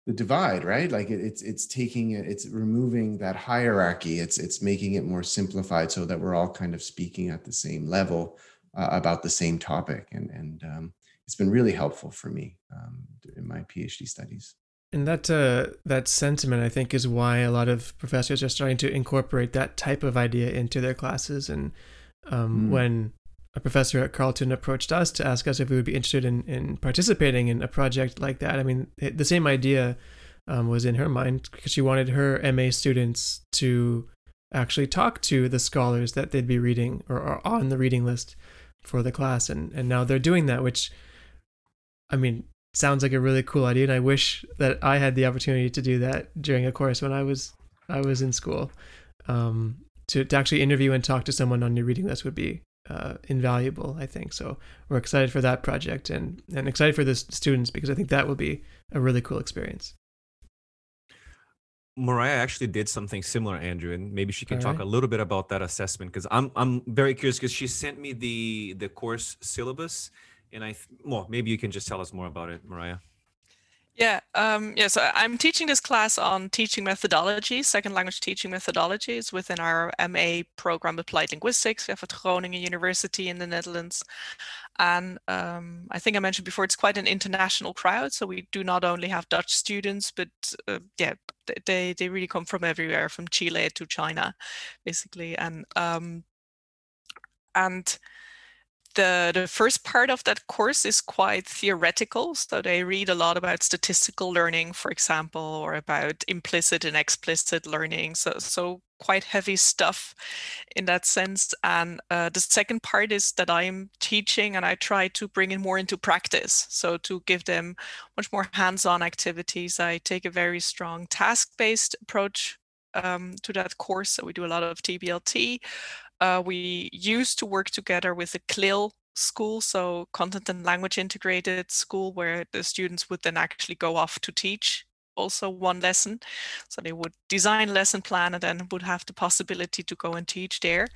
the divide right? Like it, it's it's taking it it's removing that hierarchy. It's it's making it more simplified so that we're all kind of speaking at the same level uh, about the same topic. And and um, it's been really helpful for me um, in my phd studies and that uh, that sentiment i think is why a lot of professors are starting to incorporate that type of idea into their classes and um, mm. when a professor at Carleton approached us to ask us if we would be interested in, in participating in a project like that. I mean, the same idea um, was in her mind because she wanted her MA students to actually talk to the scholars that they'd be reading or, or on the reading list for the class. And, and now they're doing that, which, I mean, sounds like a really cool idea. And I wish that I had the opportunity to do that during a course when I was I was in school. Um, to, to actually interview and talk to someone on your reading list would be uh, invaluable, I think. So we're excited for that project and, and excited for the students because I think that will be a really cool experience. Marije actually did something similar, Andrew, and maybe she can All talk right. a little bit about that assessment because I'm I'm very curious because she sent me the the course syllabus, and I well maybe you can just tell us more about it, Marije. Yeah, um, yeah. So I'm teaching this class on teaching methodologies, second language teaching methodologies within our MA program Applied Linguistics. We have at Groningen University in the Netherlands. And um, I think I mentioned before, it's quite an international crowd. So we do not only have Dutch students, but uh, yeah, they, they really come from everywhere, from Chile to China, basically. And um, and the, the first part of that course is quite theoretical. So they read a lot about statistical learning, for example, or about implicit and explicit learning. So, so quite heavy stuff in that sense. And uh, the second part is that I'm teaching and I try to bring it more into practice. So to give them much more hands-on activities, I take a very strong task-based approach um, to that course. So we do a lot of TBLT, uh, we used to work together with a CLIL school, so content and language integrated school, where the students would then actually go off to teach also one lesson. So they would design lesson plan and then would have the possibility to go and teach there,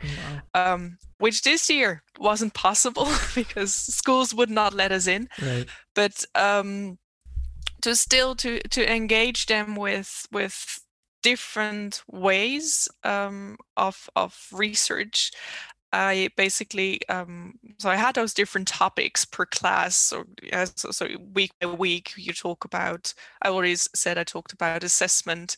wow. um, which this year wasn't possible because schools would not let us in. Right. But um, to still to to engage them with with different ways um, of of research. I basically um, so I had those different topics per class. So, so, so week by week, you talk about. I already said I talked about assessment,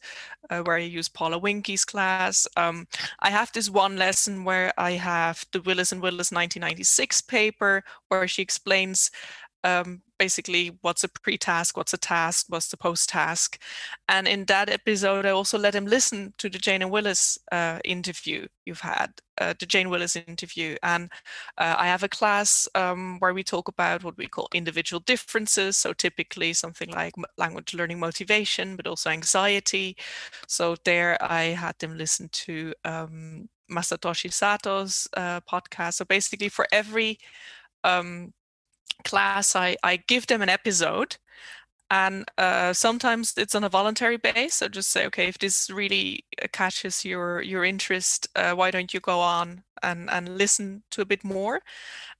uh, where I use Paula Winke's class. Um, I have this one lesson where I have the Willis and Willis 1996 paper, where she explains um, basically what's a pre-task, what's a task, what's the post-task. And in that episode, I also let him listen to the Jane and Willis uh, interview you've had, uh, the Jane Willis interview. And uh, I have a class um, where we talk about what we call individual differences. So typically something like language learning motivation, but also anxiety. So there I had them listen to um, Masatoshi Sato's uh, podcast. So basically for every um, class, I, I give them an episode and uh, sometimes it's on a voluntary base so just say okay if this really uh, catches your your interest uh, why don't you go on and and listen to a bit more?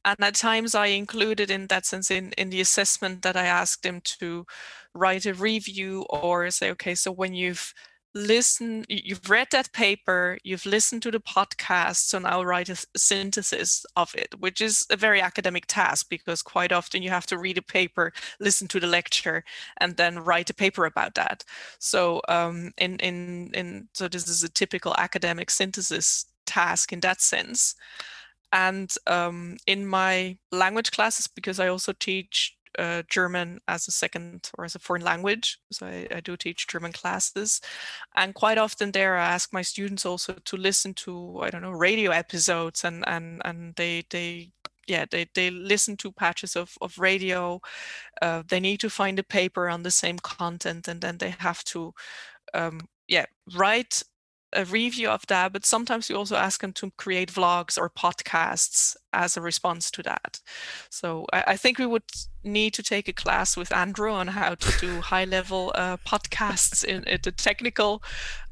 And at times i included in that sense in in the assessment that i asked them to write a review or say okay so when you've listen you've read that paper you've listened to the podcast so now write a synthesis of it which is a very academic task because quite often you have to read a paper listen to the lecture and then write a paper about that. So um, in in in so this is a typical academic synthesis task in that sense. And um, in my language classes because i also teach uh, German as a second or as a foreign language. So I, I, do teach German classes. And quite often there I ask my students also to listen to, I don't know, radio episodes and and and they they yeah, they, they listen to patches of, of radio. Uh, they need to find a paper on the same content and then they have to um, yeah, write a review of that, but sometimes we also ask them to create vlogs or podcasts as a response to that. So I, I think we would need to take a class with Andrew on how to do high level uh, podcasts in, in the technical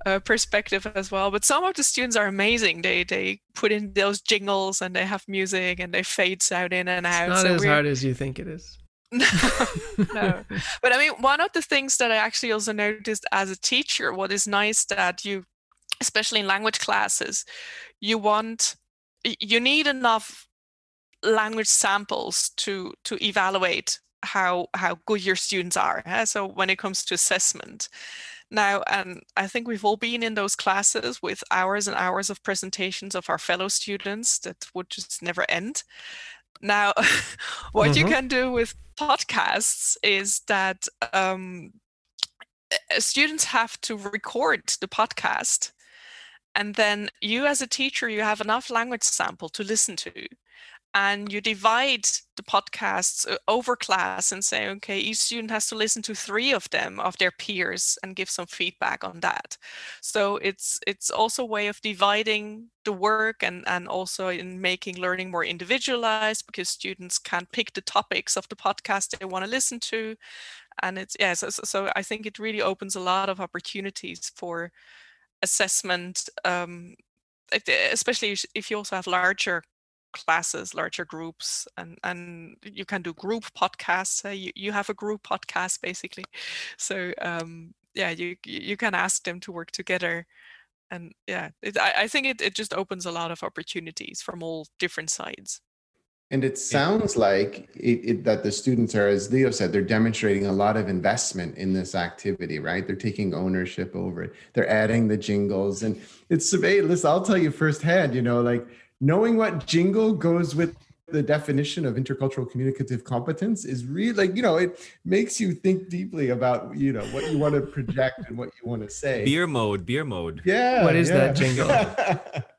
uh, perspective as well. But some of the students are amazing. They they put in those jingles and they have music and they fades out in and out. It's not so as hard as you think it is. no. But I mean, one of the things that I actually also noticed as a teacher, what is nice that you, especially in language classes, you want, you need enough language samples to to evaluate how how good your students are. eh? So when it comes to assessment, now, and I think we've all been in those classes with hours and hours of presentations of our fellow students that would just never end. Now, what you Mhm. can do with podcasts is that um, students have to record the podcast, and then you, as a teacher, you have enough language sample to listen to, and you divide the podcasts uh, over class and say, okay, each student has to listen to three of them of their peers and give some feedback on that. So it's it's also a way of dividing the work and and also in making learning more individualized because students can pick the topics of the podcast they want to listen to, and it's yeah. So, so- so I think it really opens a lot of opportunities for assessment, um, the- especially if- if you also have larger classes larger groups and and you can do group podcasts uh, you, you have a group podcast basically. So um yeah you you you can ask them to work together. And yeah it, I, I think it, it just opens a lot of opportunities from all different sides And it sounds like it, it, that the students are, as Leo said, they're demonstrating a lot of investment in this activity, right? They're taking ownership over it. They're adding the jingles, and it's hey, listen, I'll tell you firsthand. You know, like knowing what jingle goes with the definition of intercultural communicative competence is really like you know it makes you think deeply about you know what you want to project and what you want to say. Beer mode, beer mode. Yeah. What is that jingle?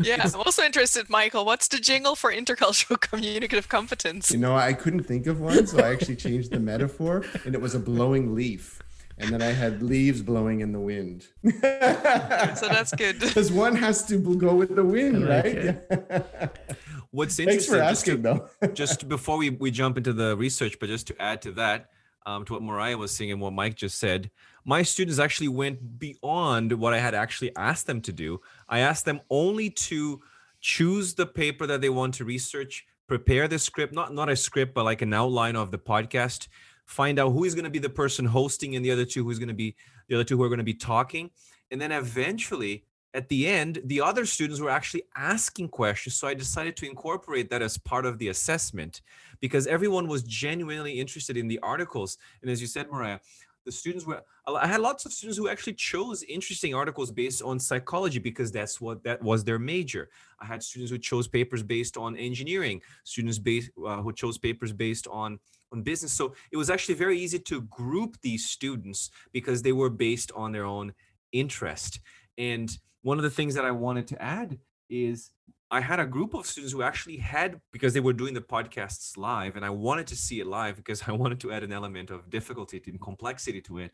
yeah i'm also interested michael what's the jingle for intercultural communicative competence You know, I couldn't think of one, so I actually changed the metaphor, and it was a blowing leaf. And then I had leaves blowing in the wind. so that's good Because one has to go with the wind, like right? it. Yeah. What's Thanks interesting, for just to- asking, though. just before we, we jump into the research, but just to add to that, um, to what Marije was saying and what Mike just said, my students actually went beyond what I had actually asked them to do. I asked them only to choose the paper that they want to research, prepare the script, not not a script, but like an outline of the podcast, find out who is going to be the person hosting and the other two who's going to be the other two who are going to be talking, and then eventually at the end, the other students were actually asking questions. So I decided to incorporate that as part of the assessment because everyone was genuinely interested in the articles. And as you said, Marije, the students were, I had lots of students who actually chose interesting articles based on psychology because that's what that was their major. I had students who chose papers based on engineering, students based, uh, who chose papers based on on business. So it was actually very easy to group these students because they were based on their own interest. And one of the things that I wanted to add is I had a group of students who actually had, because they were doing the podcasts live, and I wanted to see it live because I wanted to add an element of difficulty and complexity to it.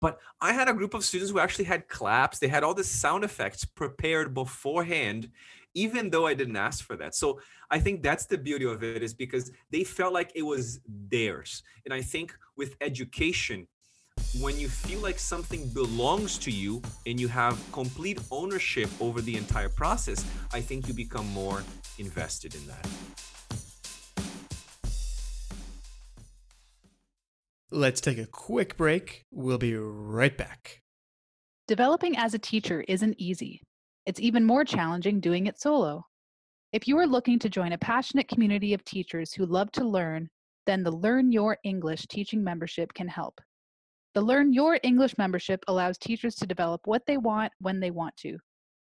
But I had a group of students who actually had claps, they had all the sound effects prepared beforehand, even though I didn't ask for that. So I think that's the beauty of it, is because they felt like it was theirs. And I think with education, when you feel like something belongs to you and you have complete ownership over the entire process, I think you become more invested in that. Let's take a quick break. We'll be right back. Developing as a teacher isn't easy. It's even more challenging doing it solo. If you are looking to join a passionate community of teachers who love to learn, then the Learn Your English teaching membership can help. The Learn Your English membership allows teachers to develop what they want when they want to.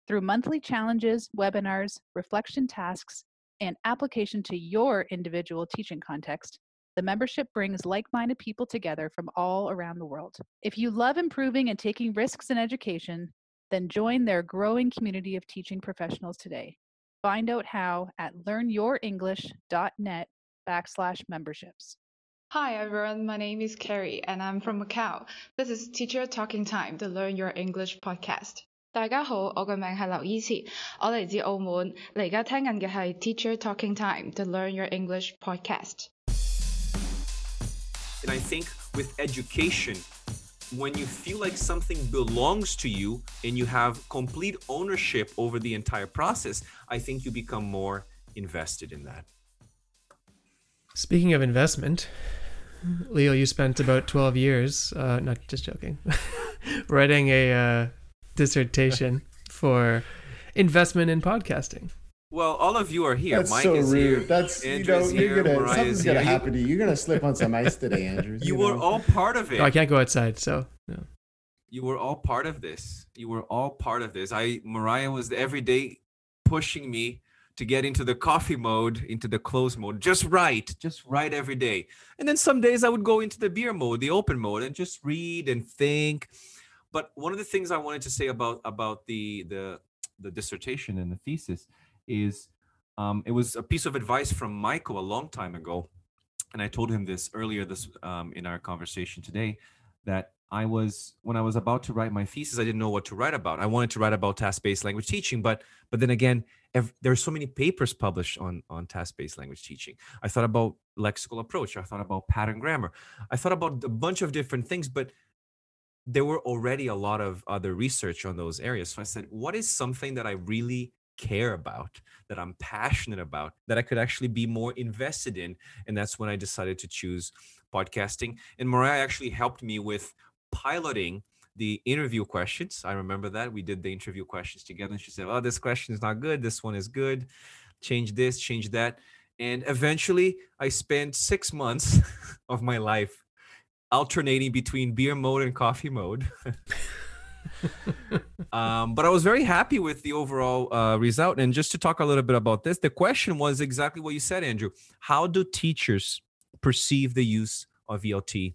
Through monthly challenges, webinars, reflection tasks, and application to your individual teaching context, the membership brings like minded people together from all around the world. If you love improving and taking risks in education, then join their growing community of teaching professionals today. Find out how at learnyourenglish.net backslash memberships. Hi everyone, my name is Carrie and I'm from Macau. This is Teacher Talking Time, the Learn Your English podcast. 大家好，我个名系刘依慈，我嚟自澳门。你而家听紧嘅系 Teacher Talking Time, the Learn Your English podcast。 And I think with education, when you feel like something belongs to you and you have complete ownership over the entire process, I think you become more invested in that. Speaking of investment, Leo, you spent about 12 years, uh, not just joking, writing a uh, dissertation for investment in podcasting. Well, all of you are here. That's Mike so is rude. here. That's you Andrew know is you're here. gonna Marije something's is gonna happen to you. You're gonna slip on some ice today, Andrew. You were know? all part of it. No, I can't go outside, so no. you were all part of this. You were all part of this. I Marije was every day pushing me to get into the coffee mode, into the close mode, just write, just write every day. And then some days I would go into the beer mode, the open mode, and just read and think. But one of the things I wanted to say about about the the the dissertation and the thesis is um, it was a piece of advice from Michael a long time ago, and I told him this earlier this um, in our conversation today that I was when I was about to write my thesis, I didn't know what to write about. I wanted to write about task-based language teaching, but but then again, there are so many papers published on on task-based language teaching. I thought about lexical approach. I thought about pattern grammar. I thought about a bunch of different things, but there were already a lot of other research on those areas. So I said, what is something that I really care about, that I'm passionate about, that I could actually be more invested in? And that's when I decided to choose podcasting. And Marije actually helped me with piloting the interview questions. I remember that we did the interview questions together. And she said, Oh, this question is not good. This one is good. Change this, change that. And eventually, I spent six months of my life alternating between beer mode and coffee mode. um, but I was very happy with the overall uh, result. And just to talk a little bit about this, the question was exactly what you said, Andrew. How do teachers perceive the use of ELT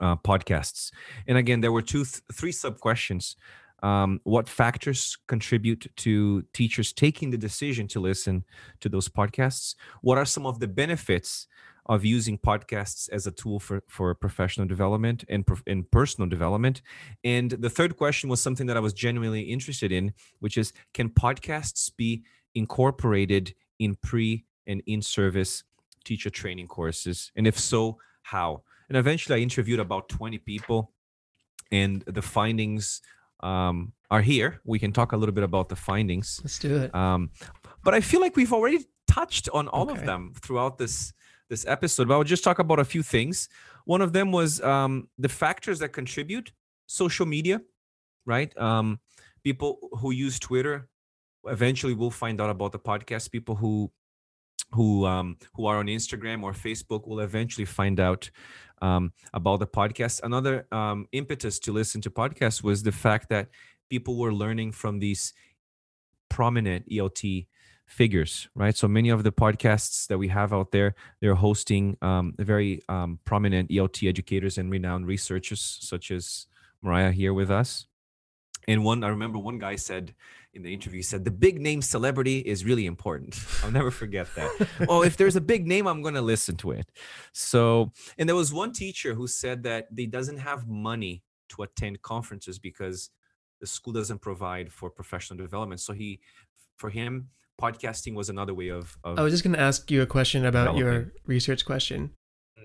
uh, podcasts? And again, there were two, th- three sub questions. Um, what factors contribute to teachers taking the decision to listen to those podcasts? What are some of the benefits of using podcasts as a tool for, for professional development and, and personal development. And the third question was something that I was genuinely interested in, which is can podcasts be incorporated in pre and in service teacher training courses? And if so, how? And eventually I interviewed about 20 people, and the findings um, are here. We can talk a little bit about the findings. Let's do it. Um, but I feel like we've already touched on all Okay. of them throughout this this episode. But I'll just talk about a few things. One of them was um, the factors that contribute social media, right? Um, people who use Twitter eventually will find out about the podcast. People who who um, who are on Instagram or Facebook will eventually find out um, about the podcast. Another um, impetus to listen to podcasts was the fact that people were learning from these prominent ELT figures, right? So many of the podcasts that we have out there, they're hosting um, very um, prominent ELT educators and renowned researchers, such as Marije here with us. And one, I remember one guy said in the interview, said, the big name celebrity is really important. I'll never forget that. oh, if there's a big name, I'm going to listen to it. So, and there was one teacher who said that they doesn't have money to attend conferences because the school doesn't provide for professional development. So he, for him, podcasting was another way of. of I was just going to ask you a question about your research question.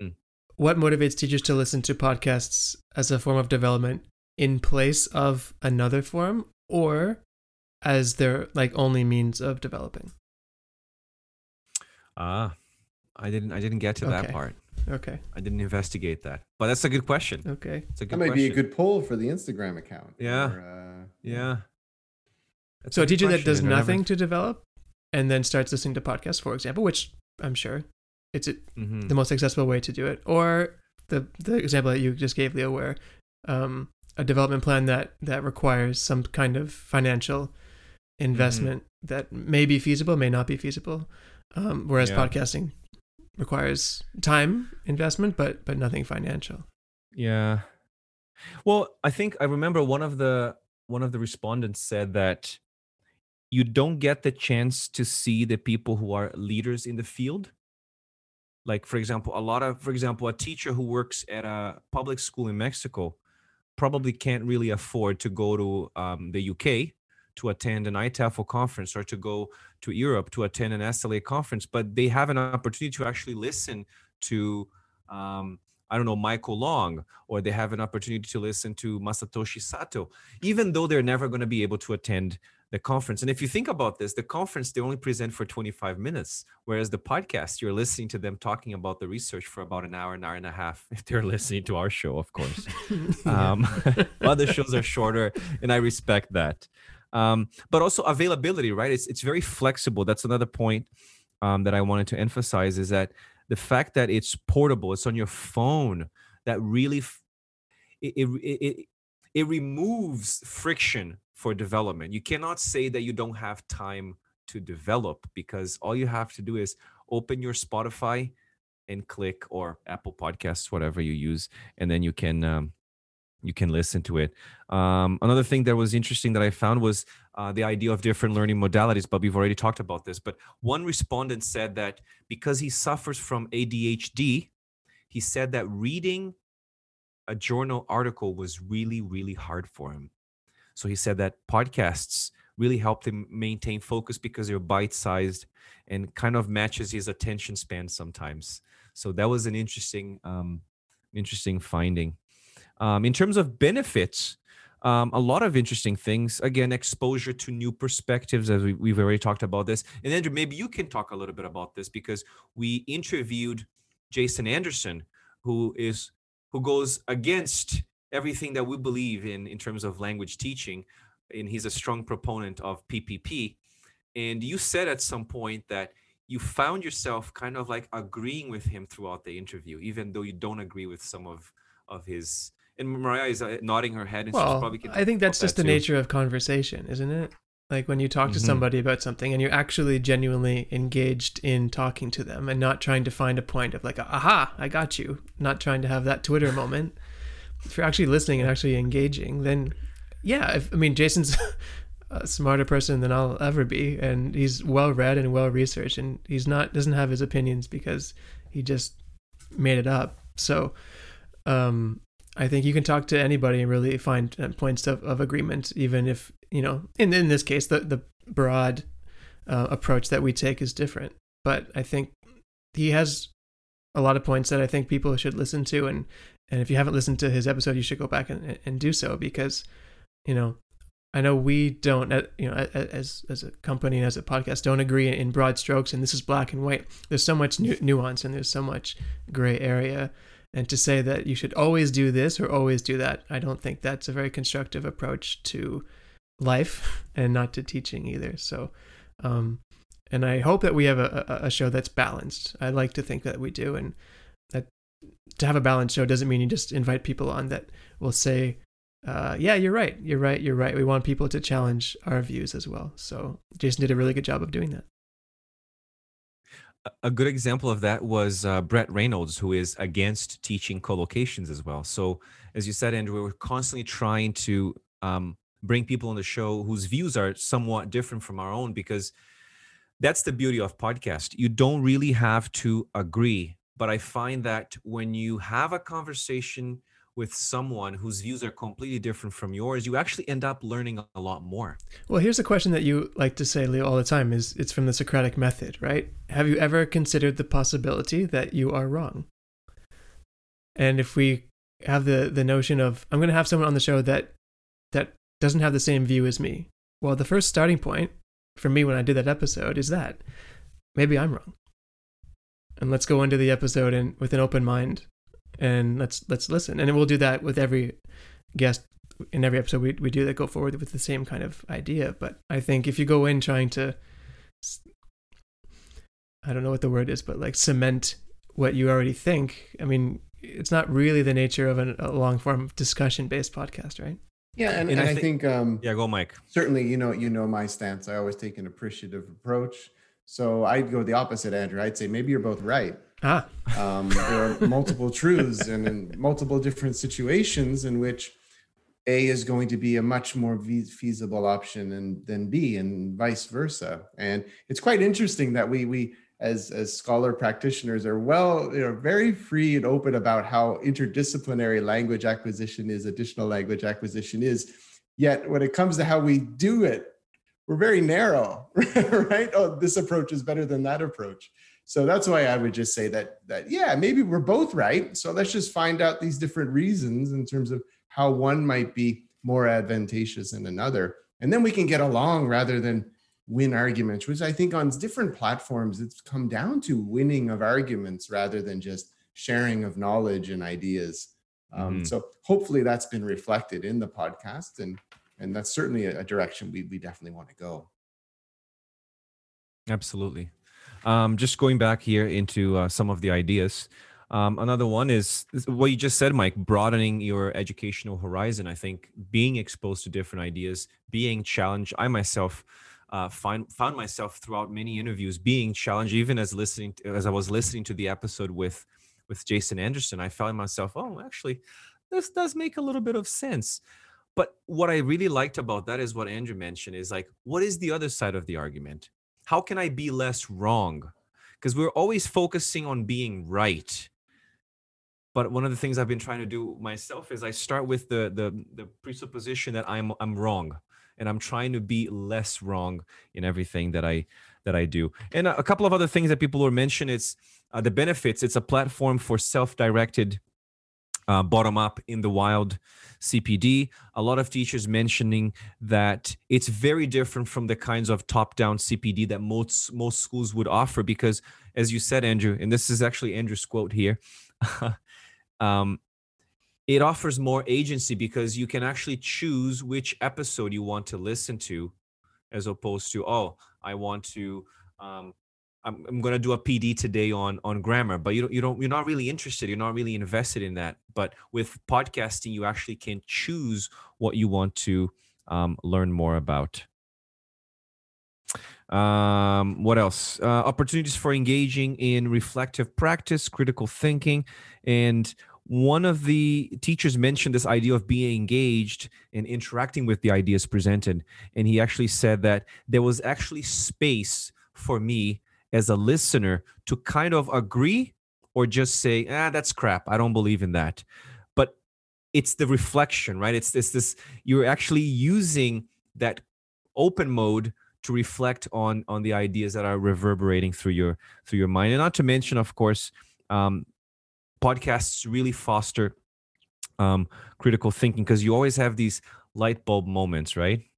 Mm. What motivates teachers to listen to podcasts as a form of development in place of another form or as their like only means of developing? Ah, I didn't. I didn't get to that part. Okay. I didn't investigate that, but that's a good question. Okay. It's a That good. might be a good poll for the Instagram account. Yeah. or, uh, Yeah. That's so a good teacher that does and I nothing to develop and then starts listening to podcasts, for example, which I'm sure it's a, Mhm. the most accessible way to do it, or the the example that you just gave, Leo, where um, a development plan that that requires some kind of financial Investment that may be feasible, may not be feasible, um, whereas Yeah. podcasting requires time investment, but but nothing financial. Yeah. Well, I think I remember one of the one of the respondents said that you don't get the chance to see the people who are leaders in the field. Like for example, a lot of for example, a teacher who works at a public school in Mexico probably can't really afford to go to um, the UK to attend an IATEFL conference or to go to Europe to attend an SLA conference, but they have an opportunity to actually listen to um, I don't know, Michael Long, or they have an opportunity to listen to Masatoshi Sato, even though they're never going to be able to attend the conference. And if you think about this, the conference they only present for 25 minutes, whereas the podcast you're listening to them talking about the research for about an hour, an hour and a half. If they're listening to our show, of course. um, other shows are shorter, and I respect that. Um, but also availability, right? It's it's very flexible. That's another point um, that I wanted to emphasize is that the fact that it's portable, it's on your phone, that really f- it, it, it, it removes friction for development. You cannot say that you don't have time to develop because all you have to do is open your Spotify and click or Apple Podcasts, whatever you use, and then you can um, you can listen to it. Um, another thing that was interesting that I found was uh, the idea of different learning modalities, but we've already talked about this. But one respondent said that because he suffers from ADHD, he said that reading a journal article was really, really hard for him. So he said that podcasts really helped him maintain focus because they're bite sized and kind of matches his attention span sometimes. So that was an interesting, um, interesting finding. Um, in terms of benefits, um, a lot of interesting things. Again, exposure to new perspectives, as we, we've already talked about this. And Andrew, maybe you can talk a little bit about this because we interviewed Jason Anderson, who is who goes against everything that we believe in in terms of language teaching, and he's a strong proponent of PPP. And you said at some point that you found yourself kind of like agreeing with him throughout the interview, even though you don't agree with some of of his and Marije is uh, nodding her head. And well, probably can I think that's just that the too. nature of conversation, isn't it? Like when you talk to Mhm. somebody about something and you're actually genuinely engaged in talking to them and not trying to find a point of like, aha, I got you. Not trying to have that Twitter moment. If you're actually listening and actually engaging, then yeah, if, I mean, Jason's a smarter person than I'll ever be, and he's well read and well researched, and he's not doesn't have his opinions because he just made it up. So, um, I think you can talk to anybody and really find uh, points of, of agreement, even if you know. In in this case, the the broad uh, approach that we take is different, but I think he has a lot of points that I think people should listen to, and and if you haven't listened to his episode, you should go back and and do so because you know I know we don't, uh, you know, as as a company and as a podcast, don't agree in broad strokes, and this is black and white. There's so much nu- nuance and there's so much gray area, and to say that you should always do this or always do that, I don't think that's a very constructive approach to life and not to teaching either. So, um, and I hope that we have a, a show that's balanced. I like to think that we do, and that to have a balanced show doesn't mean you just invite people on that will say uh, yeah, you're right. You're right. You're right. We want people to challenge our views as well. So Jason did a really good job of doing that. A- good example of that was uh, Brett Reynolds, who is against teaching collocations as well. So, as you said, Andrew, we're constantly trying to um, bring people on the show whose views are somewhat different from our own because that's the beauty of podcast. You don't really have to agree, but I find that when you have a conversation with someone whose views are completely different from yours, you actually end up learning a lot more. Well, here's a question that you like to say, Leo, all the time is it's from the Socratic method, right? Have you ever considered the possibility that you are wrong? And if we have the the notion of I'm going to have someone on the show that that doesn't have the same view as me. Well, the first starting point for me when I did that episode is that maybe I'm wrong. And let's go into the episode and with an open mind and let's let's listen. And we'll do that with every guest in every episode we, we do that go forward with the same kind of idea. But I think if you go in trying to I don't know what the word is, but like cement what you already think, I mean, it's not really the nature of an, a long form discussion based podcast, right? Yeah, and, And and I I, thi- think um, Yeah, go, Mike. certainly you know you know my stance. I always take an appreciative approach. So I'd go the opposite, Andrew. I'd say maybe you're both right. Ah, Um, there are multiple truths and in multiple different situations in which A is going to be a much more feasible option and, than B, and vice versa. And it's quite interesting that we we as as scholar practitioners are well, you know, very free and open about how interdisciplinary language acquisition is, additional language acquisition is. Yet when it comes to how we do it, we're very narrow, right? Oh, this approach is better than that approach. So that's why I would just say that that yeah, maybe we're both right. So let's just find out these different reasons in terms of how one might be more advantageous than another. and then we can get along rather than win arguments which i think on different platforms it's come down to winning of arguments rather than just sharing of knowledge and ideas um, Mhm. so hopefully that's been reflected in the podcast and and that's certainly a, a direction we, we definitely want to go Absolutely. Um, just going back here into uh, some of the ideas. Um, another one is, what you just said, Mike, broadening your educational horizon. I think being exposed to different ideas, being challenged. I myself uh, find found myself throughout many interviews being challenged, even as listening to, as I was listening to the episode with with Jason Anderson. I found myself, oh, actually, this does make a little bit of sense. But what I really liked about that is what Andrew mentioned is like, what is the other side of the argument? How can I be less wrong? Because we're always focusing on being right. But one of the things I've been trying to do myself is I start with the the, the presupposition that I'm I'm wrong, and I'm trying to be less wrong in everything that I that I do. And a, couple of other things that people were mentioning It's uh, the benefits. It's a platform for self-directed uh, bottom up in the wild CPD. A lot of teachers mentioning that it's very different from the kinds of top down CPD that most most schools would offer because, as you said, Andrew, and this is actually Andrew's quote here. um, it offers more agency because you can actually choose which episode you want to listen to as opposed to oh i want to um, I'm, I'm going to do a PD today on on grammar, but you don't you don't you're not really interested. You're not really invested in that. But with podcasting, you actually can choose what you want to um, learn more about. Um, what else? Uh, opportunities for engaging in reflective practice, critical thinking, and one of the teachers mentioned this idea of being engaged and interacting with the ideas presented, and he actually said that there was actually space for me as a listener to kind of agree or just say, ah, that's crap. I don't believe in that. But it's the reflection, right? It's this, this, you're actually using that open mode to reflect on on the ideas that are reverberating through your through your mind and not to mention of course um podcasts really foster um critical thinking because you always have these light bulb moments right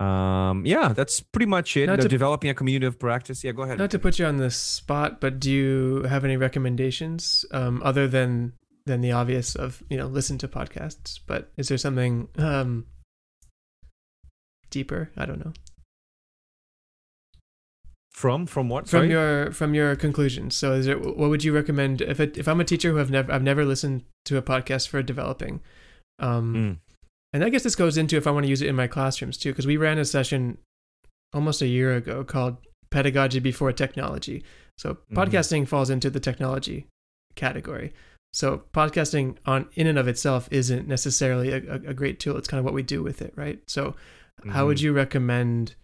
um yeah that's pretty much it to- developing a community of practice yeah go ahead Not to put you on the spot, but do you have any recommendations um, other than than the obvious of you know listen to podcasts? But is there something um, deeper? I don't know. from from what From Sorry? your from your conclusions. So, is there what would you recommend if it, if I'm a teacher who have never I've never listened to a podcast for developing, um, Mm. And I guess this goes into if I want to use it in my classrooms too, because we ran a session almost a year ago called Pedagogy Before Technology. So Mhm. podcasting falls into the technology category. So podcasting on in and of itself isn't necessarily a, a, great tool. It's kind of what we do with it, right? So how would Mhm. you recommend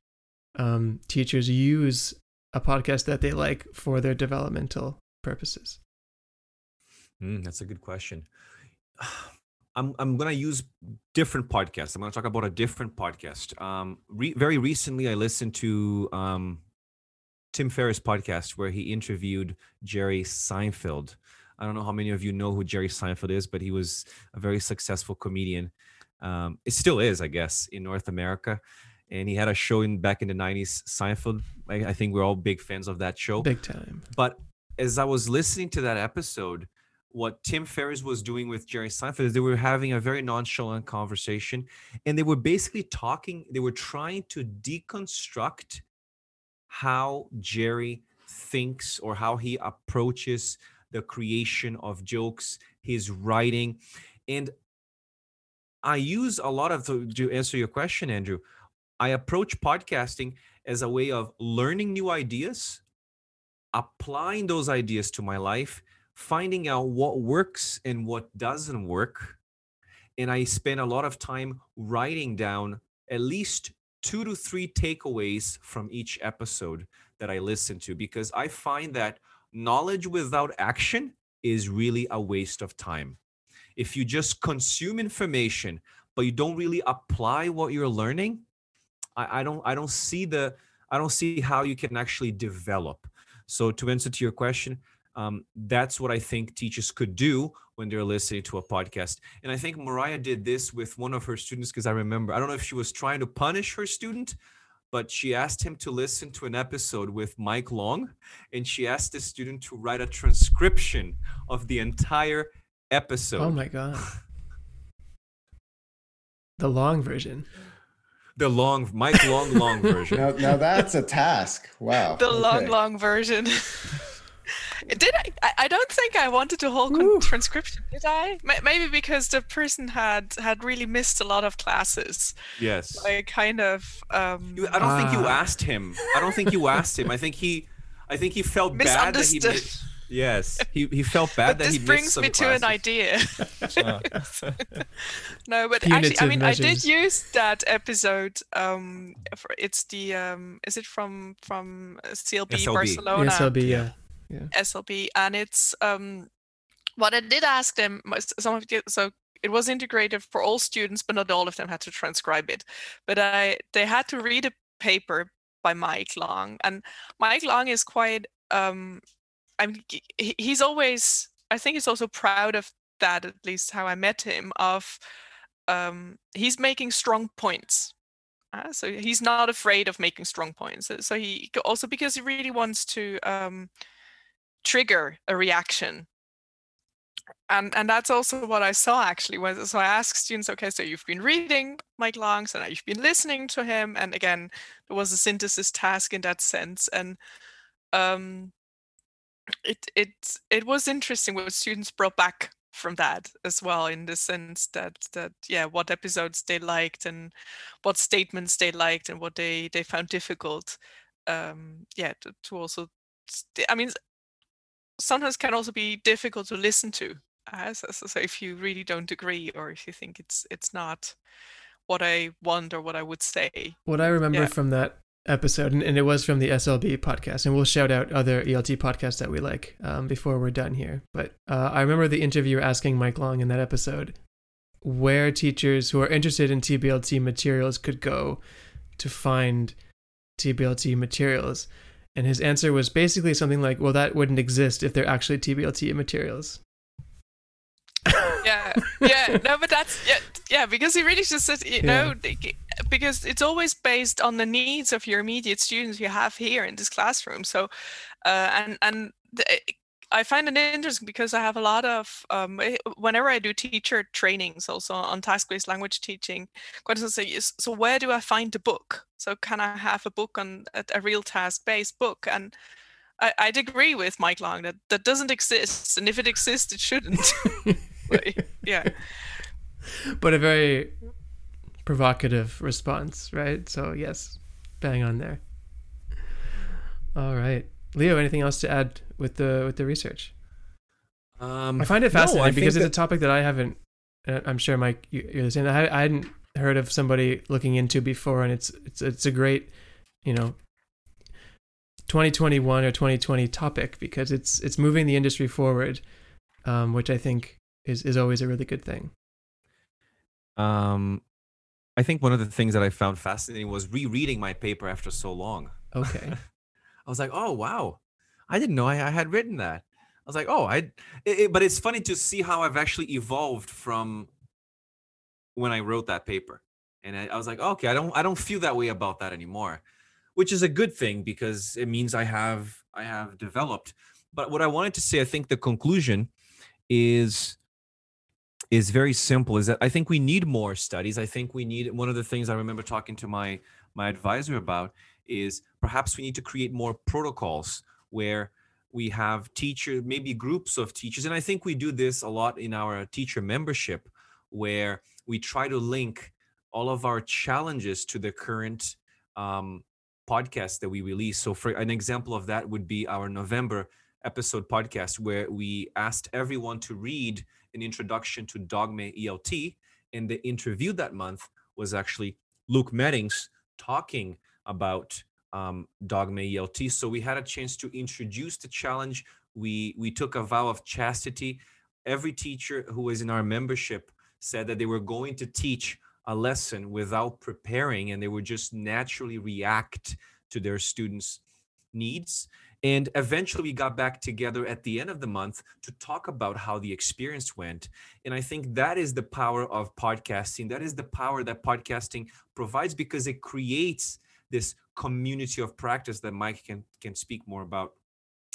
um, teachers use a podcast that they like for their developmental purposes? Mm, that's a good question. I'm I'm gonna use different podcasts. I'm gonna talk about a different podcast. Um, re- very recently, I listened to um, Tim Ferriss' podcast where he interviewed Jerry Seinfeld. I don't know how many of you know who Jerry Seinfeld is, but he was a very successful comedian. Um, it still is, I guess, in North America. And he had a show in back in the '90s, Seinfeld. I, I think we're all big fans of that show. Big time. But as I was listening to that episode, what Tim Ferriss was doing with Jerry Seinfeld is they were having a very nonchalant conversation, and they were basically talking. They were trying to deconstruct how Jerry thinks or how he approaches the creation of jokes, his writing, and I use a lot of to answer your question, Andrew. I approach podcasting as a way of learning new ideas, applying those ideas to my life, finding out what works and what doesn't work. And I spend a lot of time writing down at least two to three takeaways from each episode that I listen to because I find that knowledge without action is really a waste of time. If you just consume information, but you don't really apply what you're learning, I, I don't I don't see the I don't see how you can actually develop. So to answer to your question, um, that's what I think teachers could do when they're listening to a podcast. And I think Marije did this with one of her students because I remember, I don't know if she was trying to punish her student, but she asked him to listen to an episode with Mike Long, and she asked the student to write a transcription of the entire episode. Oh my god. The long version. The long Mike Long long version. Now, now that's a task. Wow. The long, Okay. long version. did I, I? I don't think I wanted a whole con- transcription. Did I? Maybe because the person had had really missed a lot of classes. Yes. I kind of. Um, You- I don't think you Ah. asked him. I don't think you asked him. I think he, I think he felt bad that he. Misunderstood. Missed, yes, he he felt bad but that this he brings missed some me to an idea. no, but actually, I Punitive mean, I did use that episode. Um, for, it's the um, is it from from uh, CLB, SLB. Barcelona? SLB, yeah. Yeah. SLB, and it's um, what I did ask them. Some of the, so it was integrated for all students, but not all of them had to transcribe it. But I they had to read a paper by Mike Long, and Mike Long is quite um, I'm he's always I think he's also proud of that at least how I met him of um, he's making strong points. Uh, so he's not afraid of making strong points. So- So he also because he really wants to um, trigger a reaction. And and that's also what I saw actually. Was so I asked students, okay, so you've been reading Mike Longs and you've been listening to him, and again, there was a synthesis task in that sense, and um, it it it was interesting what students brought back from that as well in the sense that that yeah what episodes they liked and what statements they liked and what they they found difficult um yeah to, to also i mean sometimes can also be difficult to listen to uh, so, so, if you really don't agree or if you think it's it's not what i want or what i would say What I remember Yeah. from that episode, and, and it was from the SLB podcast, and we'll shout out other ELT podcasts that we like um, before we're done here. But uh, I remember the interviewer asking Mike Long in that episode where teachers who are interested in TBLT materials could go to find TBLT materials. And his answer was basically something like, well, that wouldn't exist if they're actually TBLT materials. yeah yeah no but that's yeah yeah because he really just said you know because it's always based on the needs of your immediate students you have here in this classroom so uh, and and the, I find it interesting because I have a lot of um, eh, whenever I do teacher trainings also on task-based language teaching, questions say, so where do I find the book? So can I have a book on a, a real task-based book? And I, I'd agree with Mike Long that that doesn't exist, and if it exists, it shouldn't. But, yeah. but a very provocative response, right? So yes, bang on there. All right, Leo. Anything else to add with the with the research? Um, I find it no, fascinating because think it's a topic that I haven't. I'm sure Mike, you, you're the same. I, I hadn't heard of somebody looking into before, and it's it's it's a great, you know, 2021 or 2020 topic because it's it's moving the industry forward, um, which I think is is always a really good thing. Um, I think one of the things that I found fascinating was rereading my paper after so long. Okay. I was like, oh wow, I didn't know I, I had written that. I was like, oh, I. It, it- but it's funny to see how I've actually evolved from when I wrote that paper, and I, I was like, okay, I don't, I don't feel that way about that anymore, which is a good thing because it means I have, I have developed. But what I wanted to say, I think the conclusion is is very simple is that i think we need more studies i think we need one of the things i remember talking to my my advisor about is perhaps we need to create more protocols where we have teacher maybe groups of teachers and i think we do this a lot in our teacher membership where we try to link all of our challenges to the current um, podcast that we release so for an example of that would be our november episode podcast where we asked everyone to read an introduction to Dogme ELT. And the interview that month was actually Luke Meddings talking about um, Dogme ELT. So we had a chance to introduce the challenge. We we took a vow of chastity. Every teacher who was in our membership said that they were going to teach a lesson without preparing, and they would just naturally react to their students' needs And eventually we got back together at the end of the month to talk about how the experience went. And I think that is the power of podcasting. That is the power that podcasting provides because it creates this community of practice that Mike can can speak more about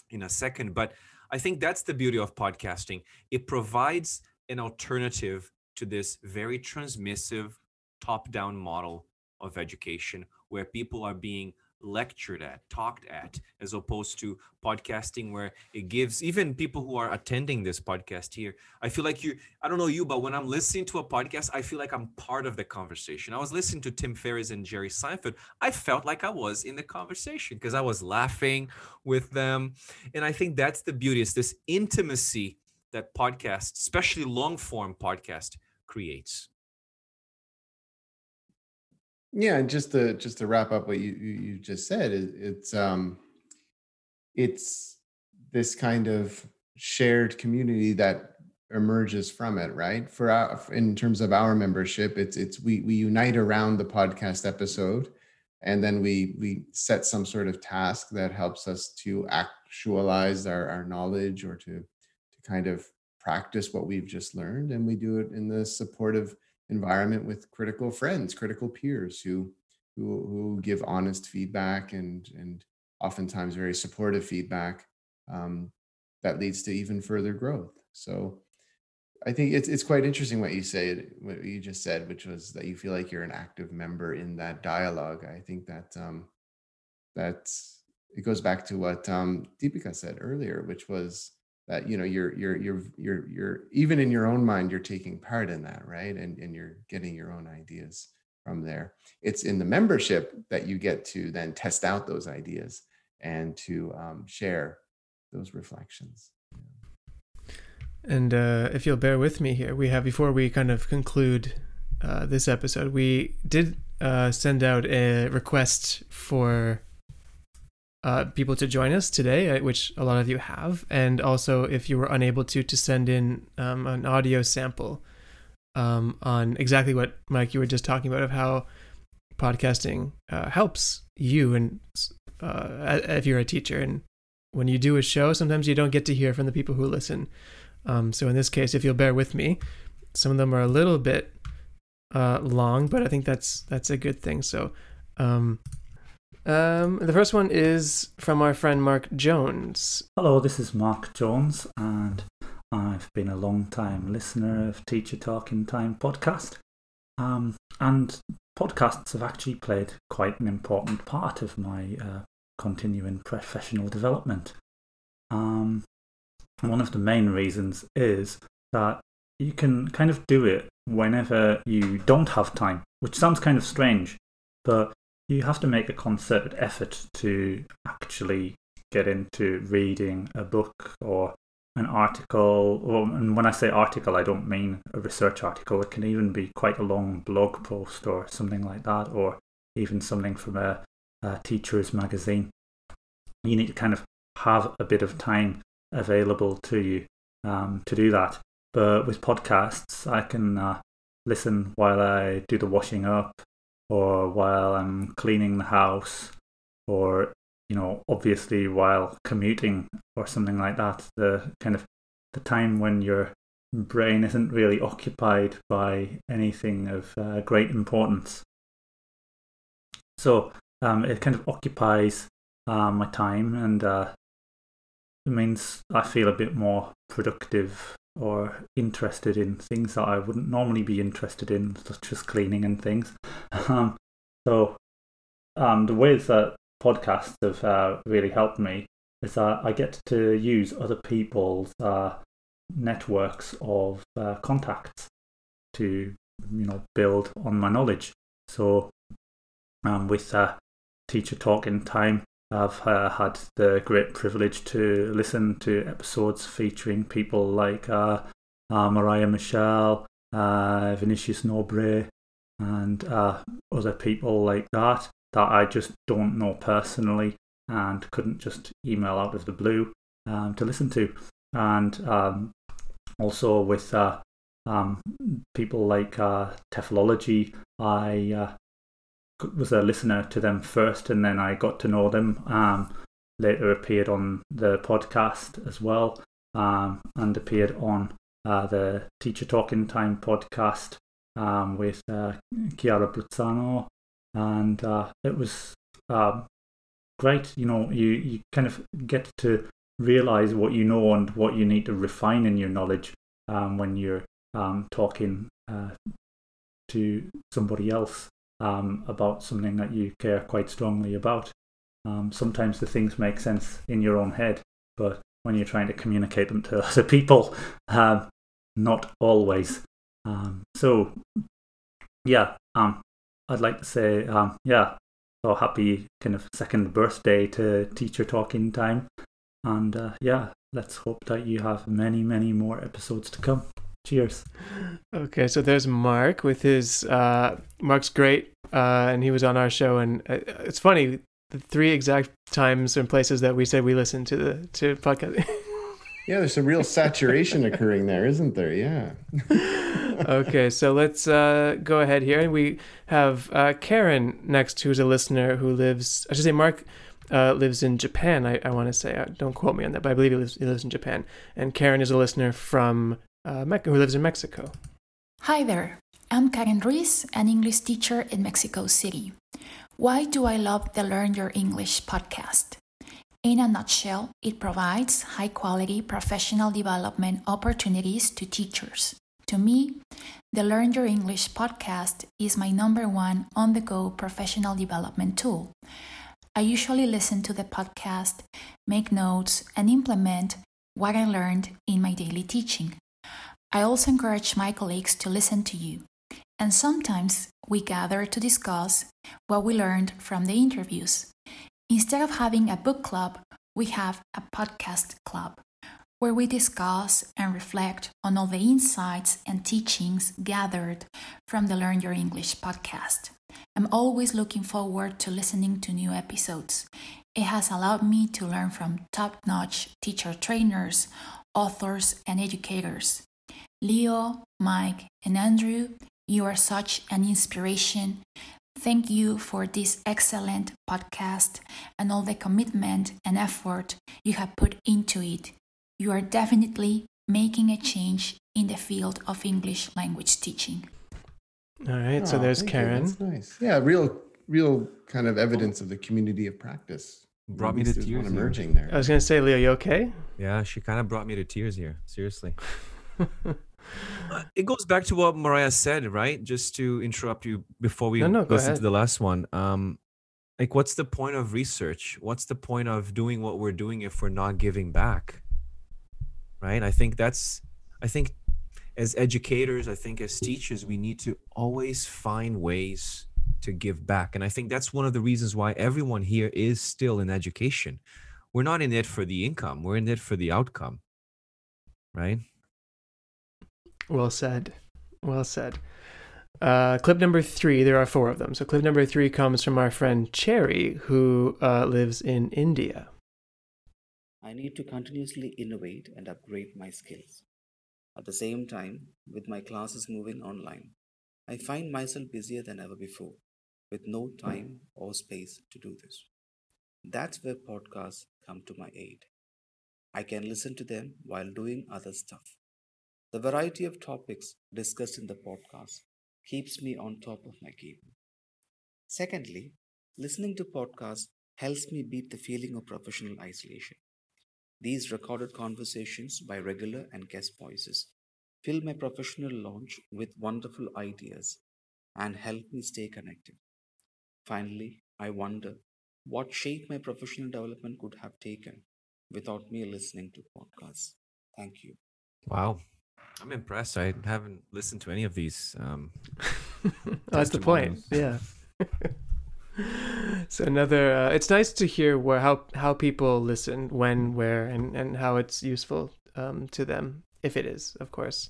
in a second. But I think that's the beauty of podcasting. It provides an alternative to this very transmissive top-down model of education where people are being lectured at, talked at, as opposed to podcasting, where it gives even people who are attending this podcast here. I feel like you, I don't know you, but when I'm listening to a podcast, I feel like I'm part of the conversation. I was listening to Tim Ferriss and Jerry Seinfeld. I felt like I was in the conversation because I was laughing with them. And I think that's the beauty, is this intimacy that podcast, especially long form podcast, creates. Yeah, and just to just to wrap up what you you just said, it, it's um, it's this kind of shared community that emerges from it, right? For our, in terms of our membership, it's it's we we unite around the podcast episode, and then we we set some sort of task that helps us to actualize our our knowledge or to to kind of practice what we've just learned, and we do it in the supportive environment with critical friends, critical peers who who who give honest feedback and and oftentimes very supportive feedback um, that leads to even further growth. So I think it's it's quite interesting what you say, what you just said, which was that you feel like you're an active member in that dialogue. I think that um, that's it goes back to what um, Deepika said earlier, which was that you know you're you're you're you're you're even in your own mind you're taking part in that right? And and you're getting your own ideas from there. It's in the membership that you get to then test out those ideas and to um, share those reflections. And uh, if you'll bear with me here we have before we kind of conclude uh, this episode we did uh, send out a request for uh, people to join us today, uh, which a lot of you have, and also if you were unable to, to send in um, an audio sample um, on exactly what Mike you were just talking about of how podcasting uh, helps you and uh, if you're a teacher and when you do a show, sometimes you don't get to hear from the people who listen. Um, so in this case, if you'll bear with me, some of them are a little bit uh, long, but I think that's that's a good thing. So um, the first one is from our friend Mark Jones. Hello, this is Mark Jones, and I've been a long time listener of Teacher Talking Time podcast. Um, and podcasts have actually played quite an important part of my uh, continuing professional development. Um, one of the main reasons is that you can kind of do it whenever you don't have time, which sounds kind of strange, but you have to make a concerted effort to actually get into reading a book or an article. Or and when I say article I don't mean a research article. It can even be quite a long blog post or something like that or even something from a, a teacher's magazine. You need to kind of have a bit of time available to you um, to do that. But with podcasts I can uh, listen while I do the washing up or while I'm cleaning the house, or you know, obviously while commuting or something like that. The kind of the time when your brain isn't really occupied by anything of uh, great importance. So um, it kind of occupies uh, my time, and uh, it means I feel a bit more productive or interested in things that I wouldn't normally be interested in, such as cleaning and things. Um, so, um, the ways that podcasts have uh, really helped me is that I get to use other people's uh, networks of uh, contacts to, you know, build on my knowledge. So, um, with uh, Teacher Talking Time, I've uh, had the great privilege to listen to episodes featuring people like uh, uh, Marije Michel, uh, Vinicius Nobre, and uh, other people like that that I just don't know personally and couldn't just email out of the blue um, to listen to. And um, also with uh, um, people like TEFLology, I was a listener to them first, and then I got to know them um, later appeared on the podcast as well, um, and appeared on uh, the Teacher Talking Time podcast um, with uh, Chiara Bruzzano, and uh, it was um, great. You know, you you kind of get to realize what you know and what you need to refine in your knowledge um, when you're um, talking uh, to somebody else um, about something that you care quite strongly about. Um, sometimes the things make sense in your own head, but when you're trying to communicate them to other people, um, not always. Um, so, yeah, um, I'd like to say, um, yeah, so happy kind of second birthday to Teacher Talking Time. And uh, yeah, let's hope that you have many, many more episodes to come. Cheers. Okay, so there's Mark with his. Uh, Mark's great, uh, and he was on our show, and uh, it's funny the three exact times and places that we said we listened to the to podcast. yeah, there's some real saturation occurring there, isn't there? Yeah. okay, so let's uh, go ahead here, and we have uh, Karen next, who's a listener who lives. I should say, Mark uh, lives in Japan. I, I want to say, uh, don't quote me on that, but I believe he lives, he lives in Japan. And Karen is a listener from uh, who lives in Mexico. Hi there. I'm Karen Ruiz, an English teacher in Mexico City. Why do I love the Learn Your English podcast? In a nutshell, it provides high quality professional development opportunities to teachers. To me, the Learn Your English podcast is my number one on the go professional development tool. I usually listen to the podcast, make notes, and implement what I learned in my daily teaching. I also encourage my colleagues to listen to you, and sometimes we gather to discuss what we learned from the interviews. Instead of having a book club, we have a podcast club where we discuss and reflect on all the insights and teachings gathered from the Learn Your English podcast. I'm always looking forward to listening to new episodes. It has allowed me to learn from top notch teacher trainers, authors, and educators. Leo, Mike, and Andrew, you are such an inspiration. Thank you for this excellent podcast and all the commitment and effort you have put into it. You are definitely making a change in the field of English language teaching. All right, so there's thank you. Karen. That's nice. Yeah, real, real kind of evidence of the community of practice. Brought me to tears emerging there. I was gonna say, Leo, you okay? Yeah, she kind of brought me to tears here. Seriously. Uh, it goes back to what Marije said, right? Just to interrupt you before we No, no, go listen ahead. to the last one. Um, like, what's the point of research? What's the point of doing what we're doing if we're not giving back? Right? I think that's, I think as educators, I think as teachers, we need to always find ways to give back. And I think that's one of the reasons why everyone here is still in education. We're not in it for the income, we're in it for the outcome. Right? Well said. Well said. Uh, clip number three, there are four of them. So, clip number three comes from our friend Cherry, who uh, lives in India. I need to continuously innovate and upgrade my skills. At the same time, with my classes moving online, I find myself busier than ever before, with no time or space to do this. That's where podcasts come to my aid. I can listen to them while doing other stuff. The variety of topics discussed in the podcast keeps me on top of my game. Secondly, listening to podcasts helps me beat the feeling of professional isolation. These recorded conversations by regular and guest voices fill my professional launch with wonderful ideas and help me stay connected. Finally, I wonder what shape my professional development could have taken without me listening to podcasts. Thank you. Wow. I'm impressed. I haven't listened to any of these. Um, That's the point. Yeah. so another, uh, it's nice to hear where how how people listen, when, where, and and how it's useful um, to them, if it is, of course.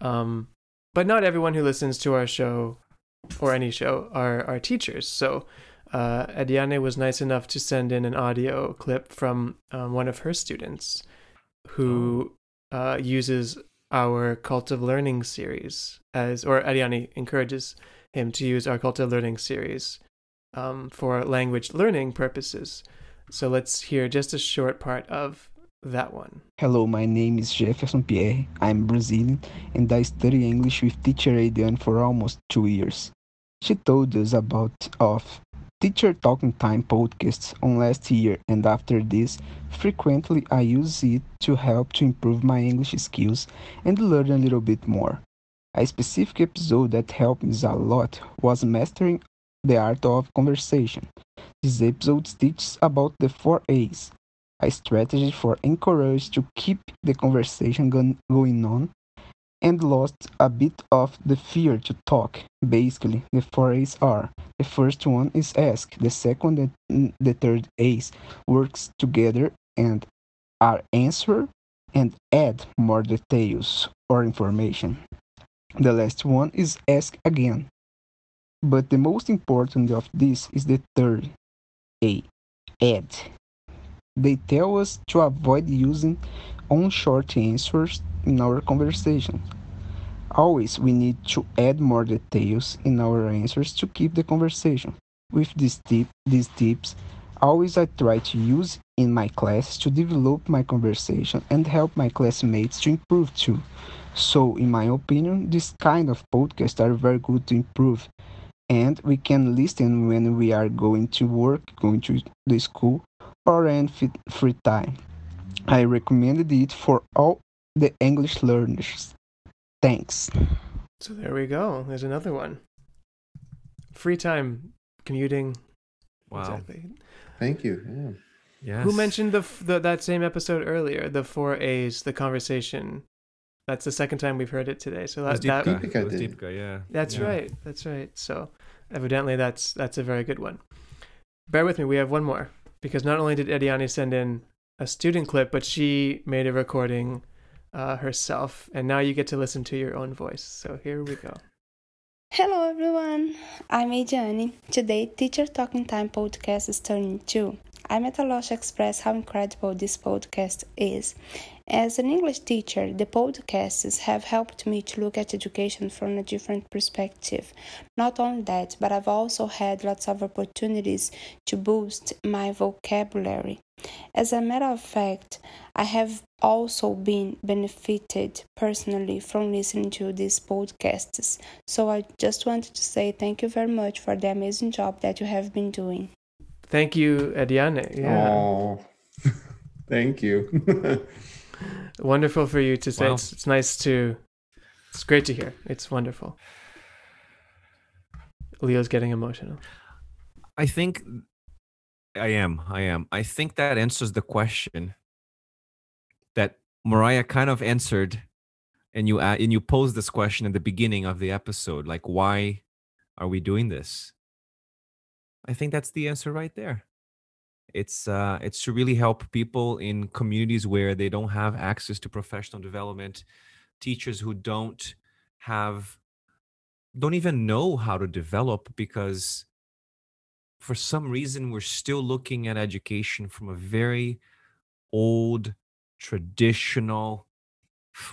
Um, but not everyone who listens to our show or any show are are teachers. So uh, Adiane was nice enough to send in an audio clip from um, one of her students who uh, uses our Cult of Learning series as, or Ariane encourages him to use our Cult of Learning series um, for language learning purposes. So let's hear just a short part of that one. Hello, my name is Jefferson Pierre. I'm Brazilian and I study English with teacher Adrian for almost two years. She told us about of teacher talking time podcasts on last year and after this frequently I use it to help to improve my English skills and learn a little bit more. A specific episode that helped me a lot was mastering the art of conversation. This episode teaches about the 4 A's, a strategy for encourage to keep the conversation going on and lost a bit of the fear to talk. Basically, the four A's are the first one is ask, the second and the third A's works together and are answer and add more details or information. The last one is ask again. But the most important of this is the third A, add. They tell us to avoid using on short answers in our conversation. Always we need to add more details in our answers to keep the conversation. With this tip, these tips, always I try to use in my class to develop my conversation and help my classmates to improve too. So, in my opinion, this kind of podcasts are very good to improve, and we can listen when we are going to work, going to the school, or in free time. I recommended it for all the English learners. Thanks. So there we go. There's another one. Free time commuting. Wow. Exactly. Thank you. Yeah. Yes. Who mentioned the, the that same episode earlier? The four A's, the conversation. That's the second time we've heard it today. So It was that, that Deepika. It was Deepika, yeah. That's Yeah. right. That's right. So evidently that's that's a very good one. Bear with me, we have one more. Because not only did Ediani send in a student clip, but she made a recording uh, herself. And now you get to listen to your own voice. So here we go. Hello everyone, I'm Adriane. Today, Teacher Talking Time podcast is turning two. A loss to express how incredible this podcast is. As an English teacher, the podcasts have helped me to look at education from a different perspective. Not only that, but I've also had lots of opportunities to boost my vocabulary. As a matter of fact, I have also been benefited personally from listening to these podcasts. So I just wanted to say thank you very much for the amazing job that you have been doing. Thank you, Ediane. Yeah. Oh, thank you. Wonderful for you to say. Wow. It's, it's nice to. It's great to hear. It's wonderful. Leo's getting emotional. I think I am. I am. I think that answers the question that Marije kind of answered, and you a- and you posed this question at the beginning of the episode, like why are we doing this? I think that's the answer right there. It's uh, it's to really help people in communities where they don't have access to professional development, teachers who don't have don't even know how to develop because for some reason we're still looking at education from a very old traditional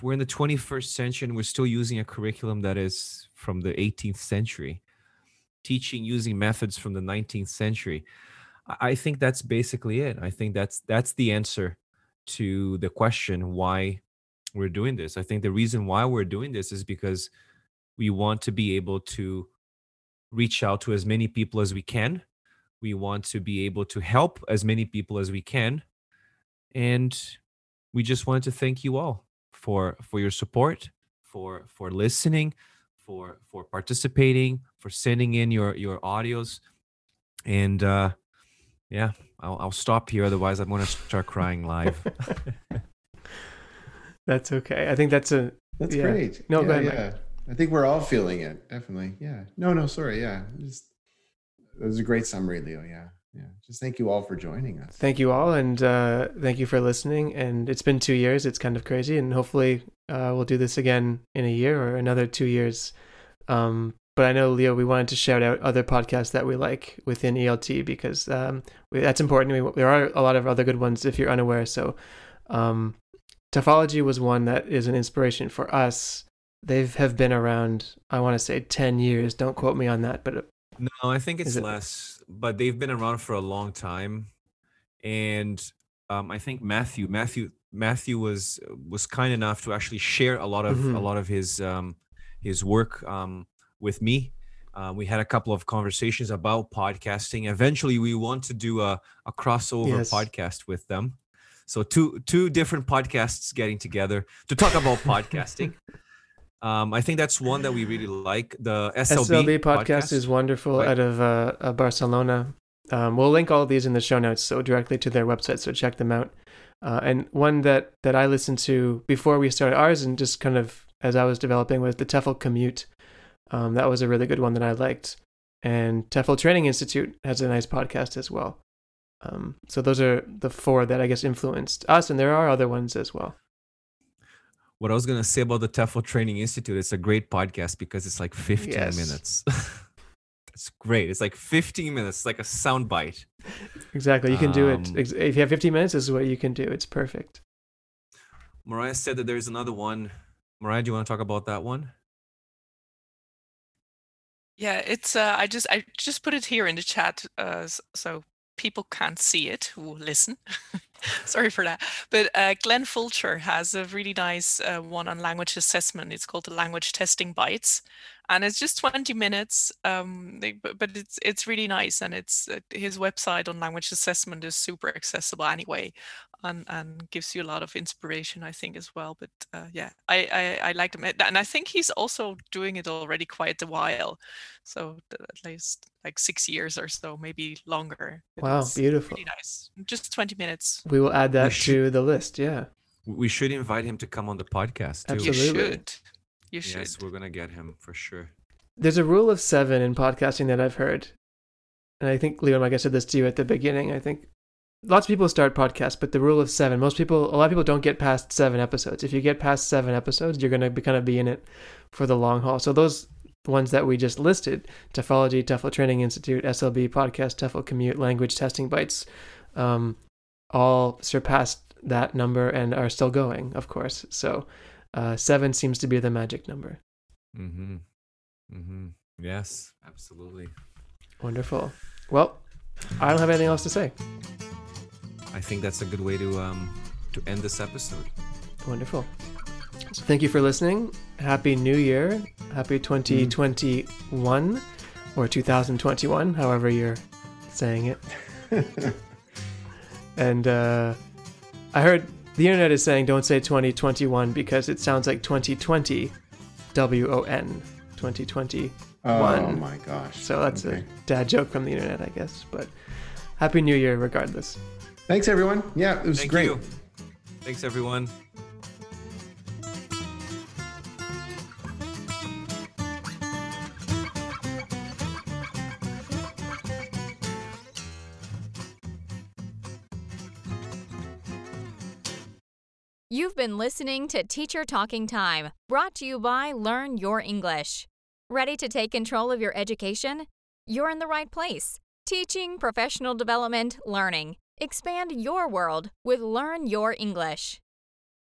we're in the 21st century and we're still using a curriculum that is from the 18th century teaching using methods from the 19th century. I- think that's basically it. I think that's that's the answer to the question why we're doing this. I think the reason why we're doing this is because we want to be able to reach out to as many people as we can we want to be able to help as many people as we can and we just wanted to thank you all for for your support for for listening for for participating for sending in your your audios and uh yeah i'll, I'll stop here otherwise i'm going to start crying live That's okay. I think that's a. That's yeah. great. No, yeah, go ahead. Yeah. Mike. I think we're all feeling it. Definitely. Yeah. No, no, sorry. Yeah. Just, that was a great summary, Leo. Yeah. Yeah. Just thank you all for joining us. Thank you all, and uh, thank you for listening. And it's been two years. It's kind of crazy, and hopefully uh, we'll do this again in a year or another two years. Um, but I know Leo, we wanted to shout out other podcasts that we like within ELT because um, we, that's important. We, there are a lot of other good ones if you're unaware. So, um, TEFLology was one that is an inspiration for us. They have been around. I want to say ten years. Don't quote me on that, but No, I think it's it- less, but they've been around for a long time. and um, I think Matthew Matthew Matthew was was kind enough to actually share a lot of Mhm. a lot of his um, his work um, with me. Uh, we had a couple of conversations about podcasting. Eventually, we want to do a, a crossover Yes. podcast with them. So two two different podcasts getting together to talk about podcasting. Um, I think that's one that we really like. The SLB, SLB podcast, is wonderful Right. out of uh, uh, Barcelona. Um, we'll link all of these in the show notes, so directly to their website. So check them out. Uh, and one that that I listened to before we started ours, and just kind of as I was developing, was the TEFL Commute. Um, that was a really good one that I liked. And TEFL Training Institute has a nice podcast as well. Um, so those are the four that I guess influenced us, and there are other ones as well. What I was gonna say about the TEFL Training Institute, it's a great podcast because it's like 15 Yes. minutes. That's great. It's like 15 minutes, it's like a sound bite. Exactly, you can do it. Um, If you have 15 minutes, this is what you can do. It's perfect. Marije said that there's another one. Marije, do you want to talk about that one? Yeah, it's uh, I just I just put it here in the chat uh, so people can't see it who listen. Sorry for that. But uh, Glenn Fulcher has a really nice uh, one on language assessment. It's called the Language Testing Bites, and it's just 20 minutes. Um, but, but it's it's really nice, and it's uh, his website on language assessment is super accessible anyway, and and gives you a lot of inspiration, I think, as well. But uh, yeah, I, I I like him, and I think he's also doing it already quite a while, so at least like six years or so, maybe longer. Wow, it's beautiful. Really nice. Just 20 minutes. We will add that should- to the list. Yeah. We should invite him to come on the podcast too. You Absolutely. Should. You should. Yes, we're gonna get him for sure. There's a rule of seven in podcasting that I've heard. And I think, Leon, like I said this to you at the beginning, I think lots of people start podcasts, but the rule of seven, most people, a lot of people don't get past seven episodes. If you get past seven episodes, you're going to be kind of be in it for the long haul. So those ones that we just listed, TEFLology, TEFL Training Institute, SLB Podcast, TEFL Commute, Language Testing Bites, um, all surpassed that number and are still going, of course. So uh, seven seems to be the magic number. Mm-hmm. Mm-hmm. Yes, absolutely. Wonderful. Well, I don't have anything else to say. I think that's a good way to um to end this episode. Wonderful. So thank you for listening. Happy New Year. Happy 2021 or 2021, however you're saying it. and uh, I heard the internet is saying don't say 2021 because it sounds like 2020, W O N, 2021. Oh my gosh. So that's Okay. a dad joke from the internet, I guess. But Happy New Year regardless. Thanks, everyone. Yeah, it was Thank great. you. Thanks everyone. Been listening to Teacher Talking Time, brought to you by Learn Your English. Ready to take control of your education? You're in the right place. Teaching, professional development, learning. Expand your world with Learn Your English.